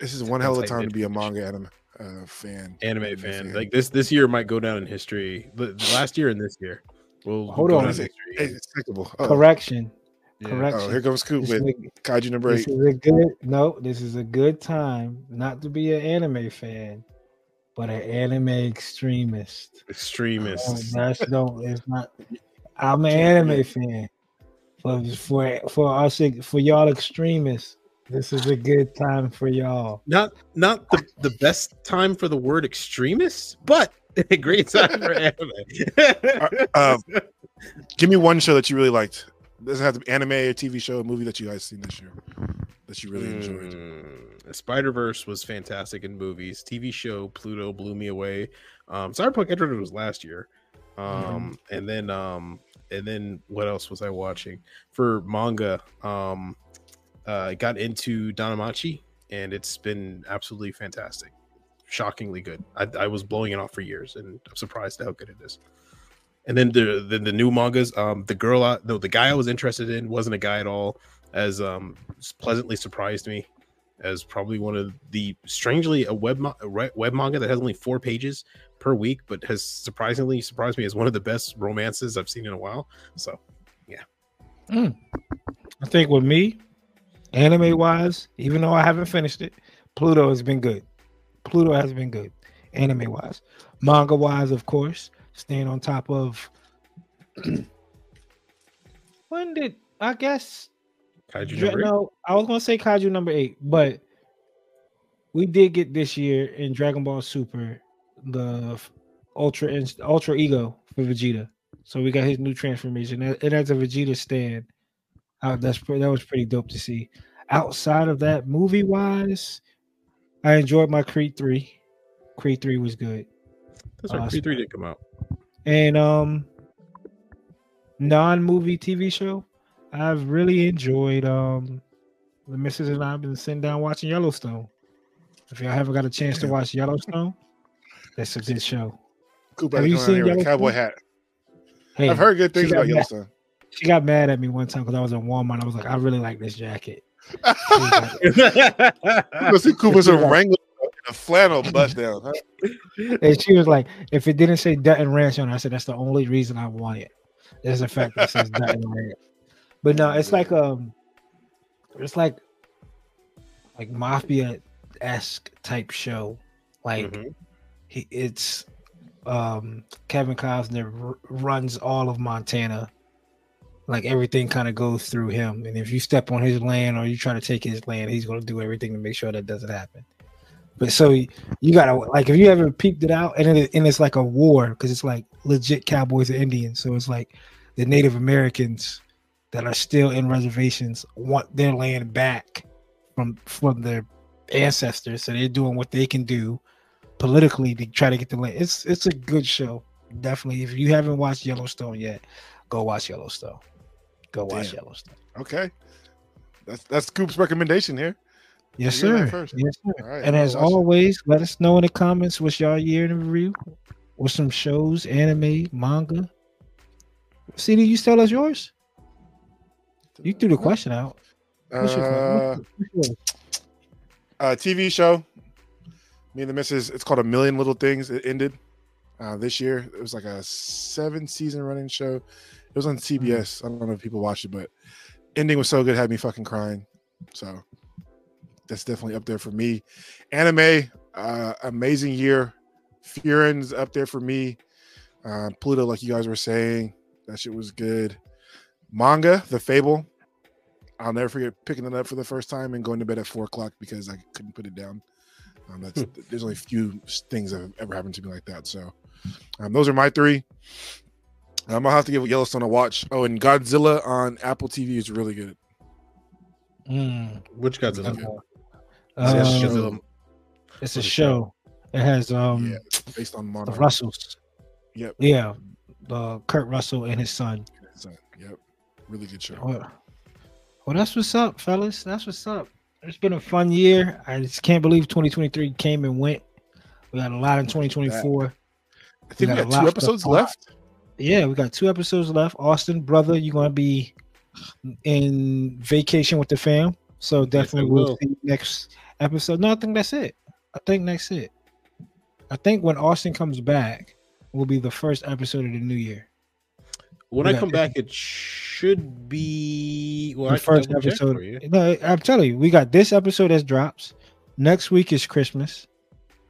this is one hell of a time to be a manga anime uh, fan, anime fan. Like this this year might go down in history. The, the last year and this year. will Hold on. down Is in it- history. Hey, it's despicable. Oh, Correction. Yeah. Correction. oh, here comes Scoop This with a- Kaiju number This is a good no. This is a good time not to be an anime fan, but an anime extremist. Extremist. Extremists. that's no. It's not. I'm an anime fan. For for for us for y'all extremists, this is a good time for y'all. Not not the, the best time for the word extremist, but [LAUGHS] a great time for anime. [LAUGHS] Um, give me one show that you really liked. Doesn't have to be anime, a TV show, a movie that you guys seen this year that you really enjoyed. Mm, Spider Verse was fantastic in movies. TV show Pluto blew me away. Um, Cyberpunk Edge Runner was last year. Um, and then um, and then what else was I watching for manga? Um, uh, got into Danamachi, and it's been absolutely fantastic, shockingly good. I, I was blowing it off for years, and I'm surprised how good it is. And then the the, the new mangas, um, the girl, no, the guy I was interested in wasn't a guy at all. As um, pleasantly surprised me as probably one of the strangely a web web manga that has only four pages per week, but has surprisingly surprised me as one of the best romances I've seen in a while. So yeah. I think with me, anime wise, even though I haven't finished it, Pluto has been good. Pluto has been good, anime wise. Manga wise, of course, staying on top of. [CLEARS THROAT] when did I guess? Kaiju Dra- number eight. no, I was gonna say Kaiju number eight, but we did get this year in Dragon Ball Super the Ultra Ultra Ego for Vegeta. So we got his new transformation, and and as a Vegeta stand, uh, that's pre- that was pretty dope to see. Outside of that, movie wise, I enjoyed my Creed three. Creed three was good, That's right. Awesome. Creed three did come out. and um, non movie TV show, I've really enjoyed um, the missus and I've been sitting down watching Yellowstone. If y'all haven't got a chance to watch Yellowstone, that's a good show. Coop Have you you here with a cowboy hat. Hey, I've heard good things about Yellowstone. She got mad at me one time because I was in Walmart. I was like, I really like this jacket. [LAUGHS] She was like- Go see Coop a Wrangler a flannel butt down. Huh? and she was like, if it didn't say Dutton Ranch on it, I said that's the only reason I want it. There's a fact that says Dutton Ranch. But no, it's like um, it's like like mafia esque type show. Like Mhm. he, it's um Kevin Costner r- runs all of Montana. Like everything kind of goes through him, and if you step on his land or you try to take his land, he's going to do everything to make sure that doesn't happen. But so you gotta like if you ever peeped it out, and it, and it's like a war because it's like legit cowboys and Indians. So it's like the Native Americans that are still in reservations want their land back from from their ancestors. So they're doing what they can do politically to try to get the land. It's it's a good show. Definitely. If you haven't watched Yellowstone yet, go watch Yellowstone. Go watch Damn. Yellowstone. Okay. That's that's Coop's recommendation here. Yes, You heard that sir. Yes, sir. Right, and as watch it. always, let us know in the comments what's y'all year in review. What's some shows, anime, manga. CD, you tell us yours. You threw the question out. What's your Uh, what's yours? uh, TV show. Me and the missus. It's called A Million Little Things. It ended uh, this year. It was like a seven season running show. It was on CBS. I don't know if people watched it, but ending was so good, had me fucking crying. So that's definitely up there for me. Anime, uh, amazing year. Frieren's up there for me. Uh, Pluto, like you guys were saying, that shit was good. Manga, The Fable. I'll never forget picking it up for the first time and going to bed at four o'clock because I couldn't put it down. Um, that's there's only a few things that have ever happened to me like that. So um, those are my three. Um, gonna have to give Yellowstone a watch. Oh, and Godzilla on Apple TV is really good. Mm, Which Godzilla? okay. Uh, Uh, Godzilla. it's a show. It has um Yeah, based on the Russells. Yep. Yeah, the Kurt Russell and his son. So, yep, really good show. Well, well, that's what's up, fellas. That's what's up. It's been a fun year. I just can't believe 2023 came and went. We got a lot in 2024. I think we got a got two episodes stuff. left. Yeah, we got two episodes left. Austen, brother, you're gonna be in vacation with the fam. So Yes, definitely we'll will. see next episode. No, I think that's it. I think that's it. I think when Austen comes back will be the first episode of the new year. When We I come back, it should be well. the first episode. No, I'm telling you, we got this episode that drops. Next week is Christmas,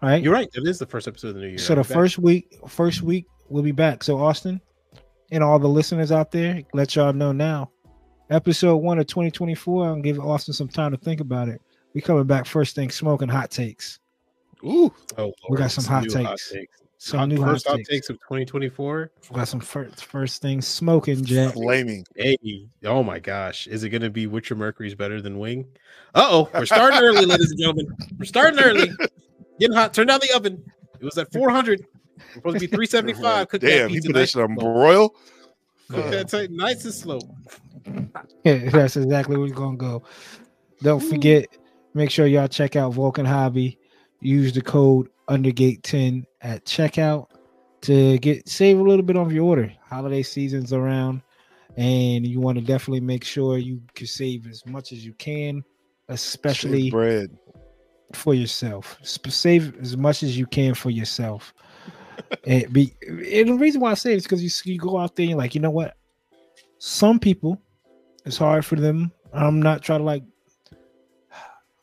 right? You're right. It is the first episode of the new year. so the first week, first week we'll be back. So Austen and all the listeners out there, let y'all know now. Episode one of 2024. I'll give Austen some time to think about it. We coming back first thing smoking hot takes. Ooh, Oh, we got Lord, some hot new takes. Some Hot- new hot first hot takes. takes of 2024. We got some first first thing smoking, Jack. flaming. Hey, oh my gosh, is it going to be Witcher Mercury's better than Wing? Uh oh, we're starting early, ladies and gentlemen. We're starting early. [LAUGHS] Getting hot. Turn down the oven. It was at 400. We're supposed to be 375. [LAUGHS] Cook that Damn, he pizza put that nice shit on and slow. broil. Cook that tight, nice and slow. Yeah, that's exactly where we're gonna go. Don't forget, make sure y'all check out Vulcan Hobby. Use the code Undergate10 at checkout to get save a little bit on your order. Holiday season's around, and you want to definitely make sure you can save as much as you can, especially Shaved bread. for yourself. Save as much as you can for yourself. And be and the reason why I say it is because you you go out there and you're like, you know what? Some people, it's hard for them. I'm not trying to like.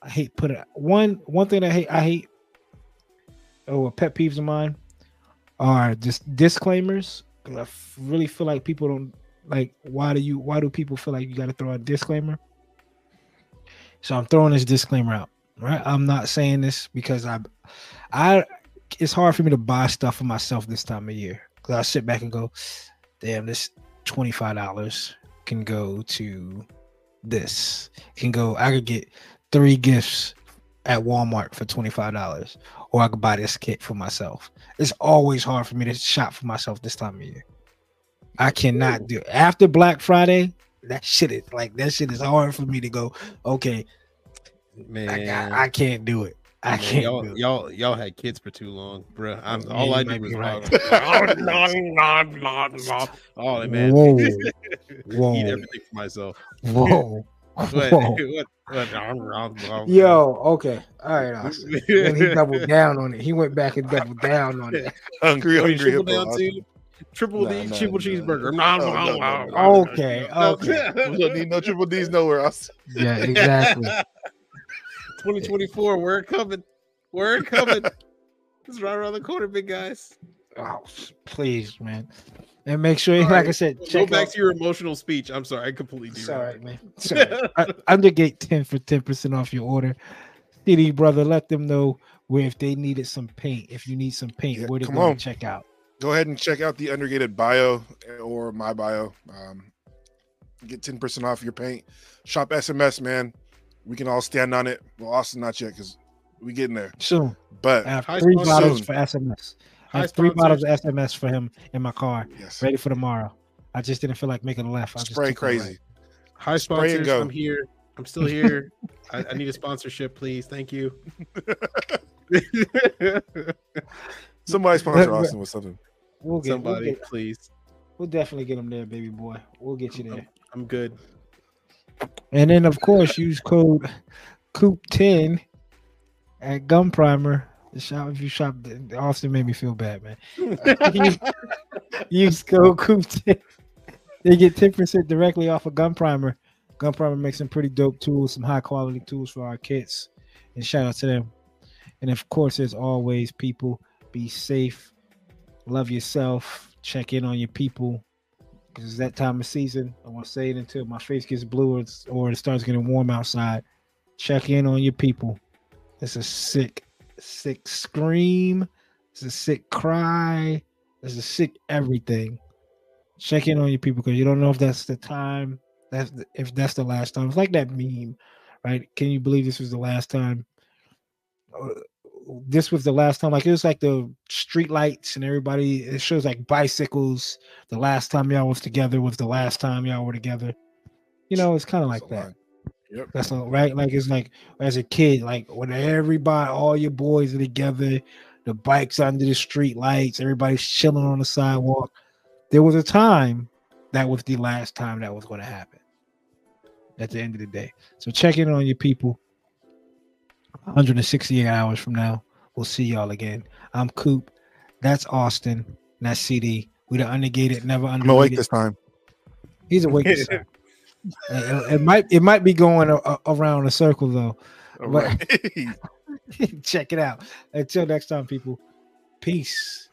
I hate put it one one thing I hate. I hate. Oh, pet peeves of mine are just disclaimers. I really feel like people don't like. Why do you? Why do people feel like you got to throw a disclaimer? So I'm throwing this disclaimer out right? I'm not saying this because I, I, it's hard for me to buy stuff for myself this time of year because I sit back and go, damn, this twenty five dollars can go to this. Can go. I could get three gifts at Walmart for twenty five dollars, or I could buy this kit for myself. It's always hard for me to shop for myself this time of year. I cannot do after Black Friday. That shit is like that shit is hard for me to go. Okay, Man, I, I, I can't do it. I man, can't y'all, y'all, y'all had kids for too long, bro. I'm Yeah, all you I did was be right. [LAUGHS] oh, no, no, no, no. oh man, [LAUGHS] Whoa, eat everything for myself. whoa, What, whoa. [LAUGHS] what, what, Yo, okay, all right. Austen. Then he doubled down on it. He went back and doubled down on it. Hungry, hungry. triple hippo, down Austen. too? Triple No, D, no, triple no. cheeseburger. No, No, no, no, no, no, Okay, no. We don't need no triple D's nowhere. Austen. Yeah, exactly. 2024, we're coming. We're [LAUGHS] coming. It's right around the corner, big guys. Oh, please, man. And make sure, All like right, I said, Go back out. to your emotional speech. I'm sorry, I completely It's all right, derailed. man. It's all right. [LAUGHS] I- Undergate 10 for 10% off your order. CD brother, let them know where if they needed some paint, if you need some paint, Yeah, where to go on. and check out. Go ahead and check out the undergated bio or my bio. Um, get 10% off your paint. Shop SMS, man. We can all stand on it. Well, Austen, not yet because we getting there. Soon. But I have three sponsors. bottles Soon. for SMS. I High have three bottles of SMS for him in my car, yes, ready for tomorrow. I just didn't feel like making a left. I just spray took a right. crazy. High Spray and sponsors. go. I'm here. I'm still here. I, I need a sponsorship, please. Thank you. [LAUGHS] Somebody sponsor Austen with something. We'll get, we'll, Somebody, get, please. we'll definitely get him there, baby boy. We'll get you there. I'm good. And then, of course, use code Coop10 at Gun Primer. The shop if you shop. Austen made me feel bad, man. [LAUGHS] use, use code Coop10. They get 10% directly off of Gun Primer. Gun Primer makes some pretty dope tools, some high quality tools for our kits. And shout out to them. And of course, as always, people be safe, love yourself, check in on your people. It's that time of season. I want to say it until my face gets blue or, or it starts getting warm outside. Check in on your people. It's a sick, sick scream. It's a sick cry. It's a sick everything. Check in on your people because you don't know if that's the time. That's the, if that's the last time. It's like that meme, right? Can you believe this was the last time? This was the last time. Like it was like the street lights and everybody. It shows like bicycles. The last time y'all was together was the last time y'all were together. You know, it's kind of like that. Yep. That's not right. Like it's like as a kid, like when everybody, all your boys are together, the bikes under the street lights, everybody's chilling on the sidewalk. There was a time that was the last time that was going to happen. at the end of the day. So check in on your people. 168 hours from now, we'll see y'all again. I'm Coop. That's Austen. That's CD. We the Undergated, never I'm awake this time. He's awake. this time. [LAUGHS] it, it might it might be going a, a- around a circle though. All But- right. [LAUGHS] Check it out. Until next time, people. Peace.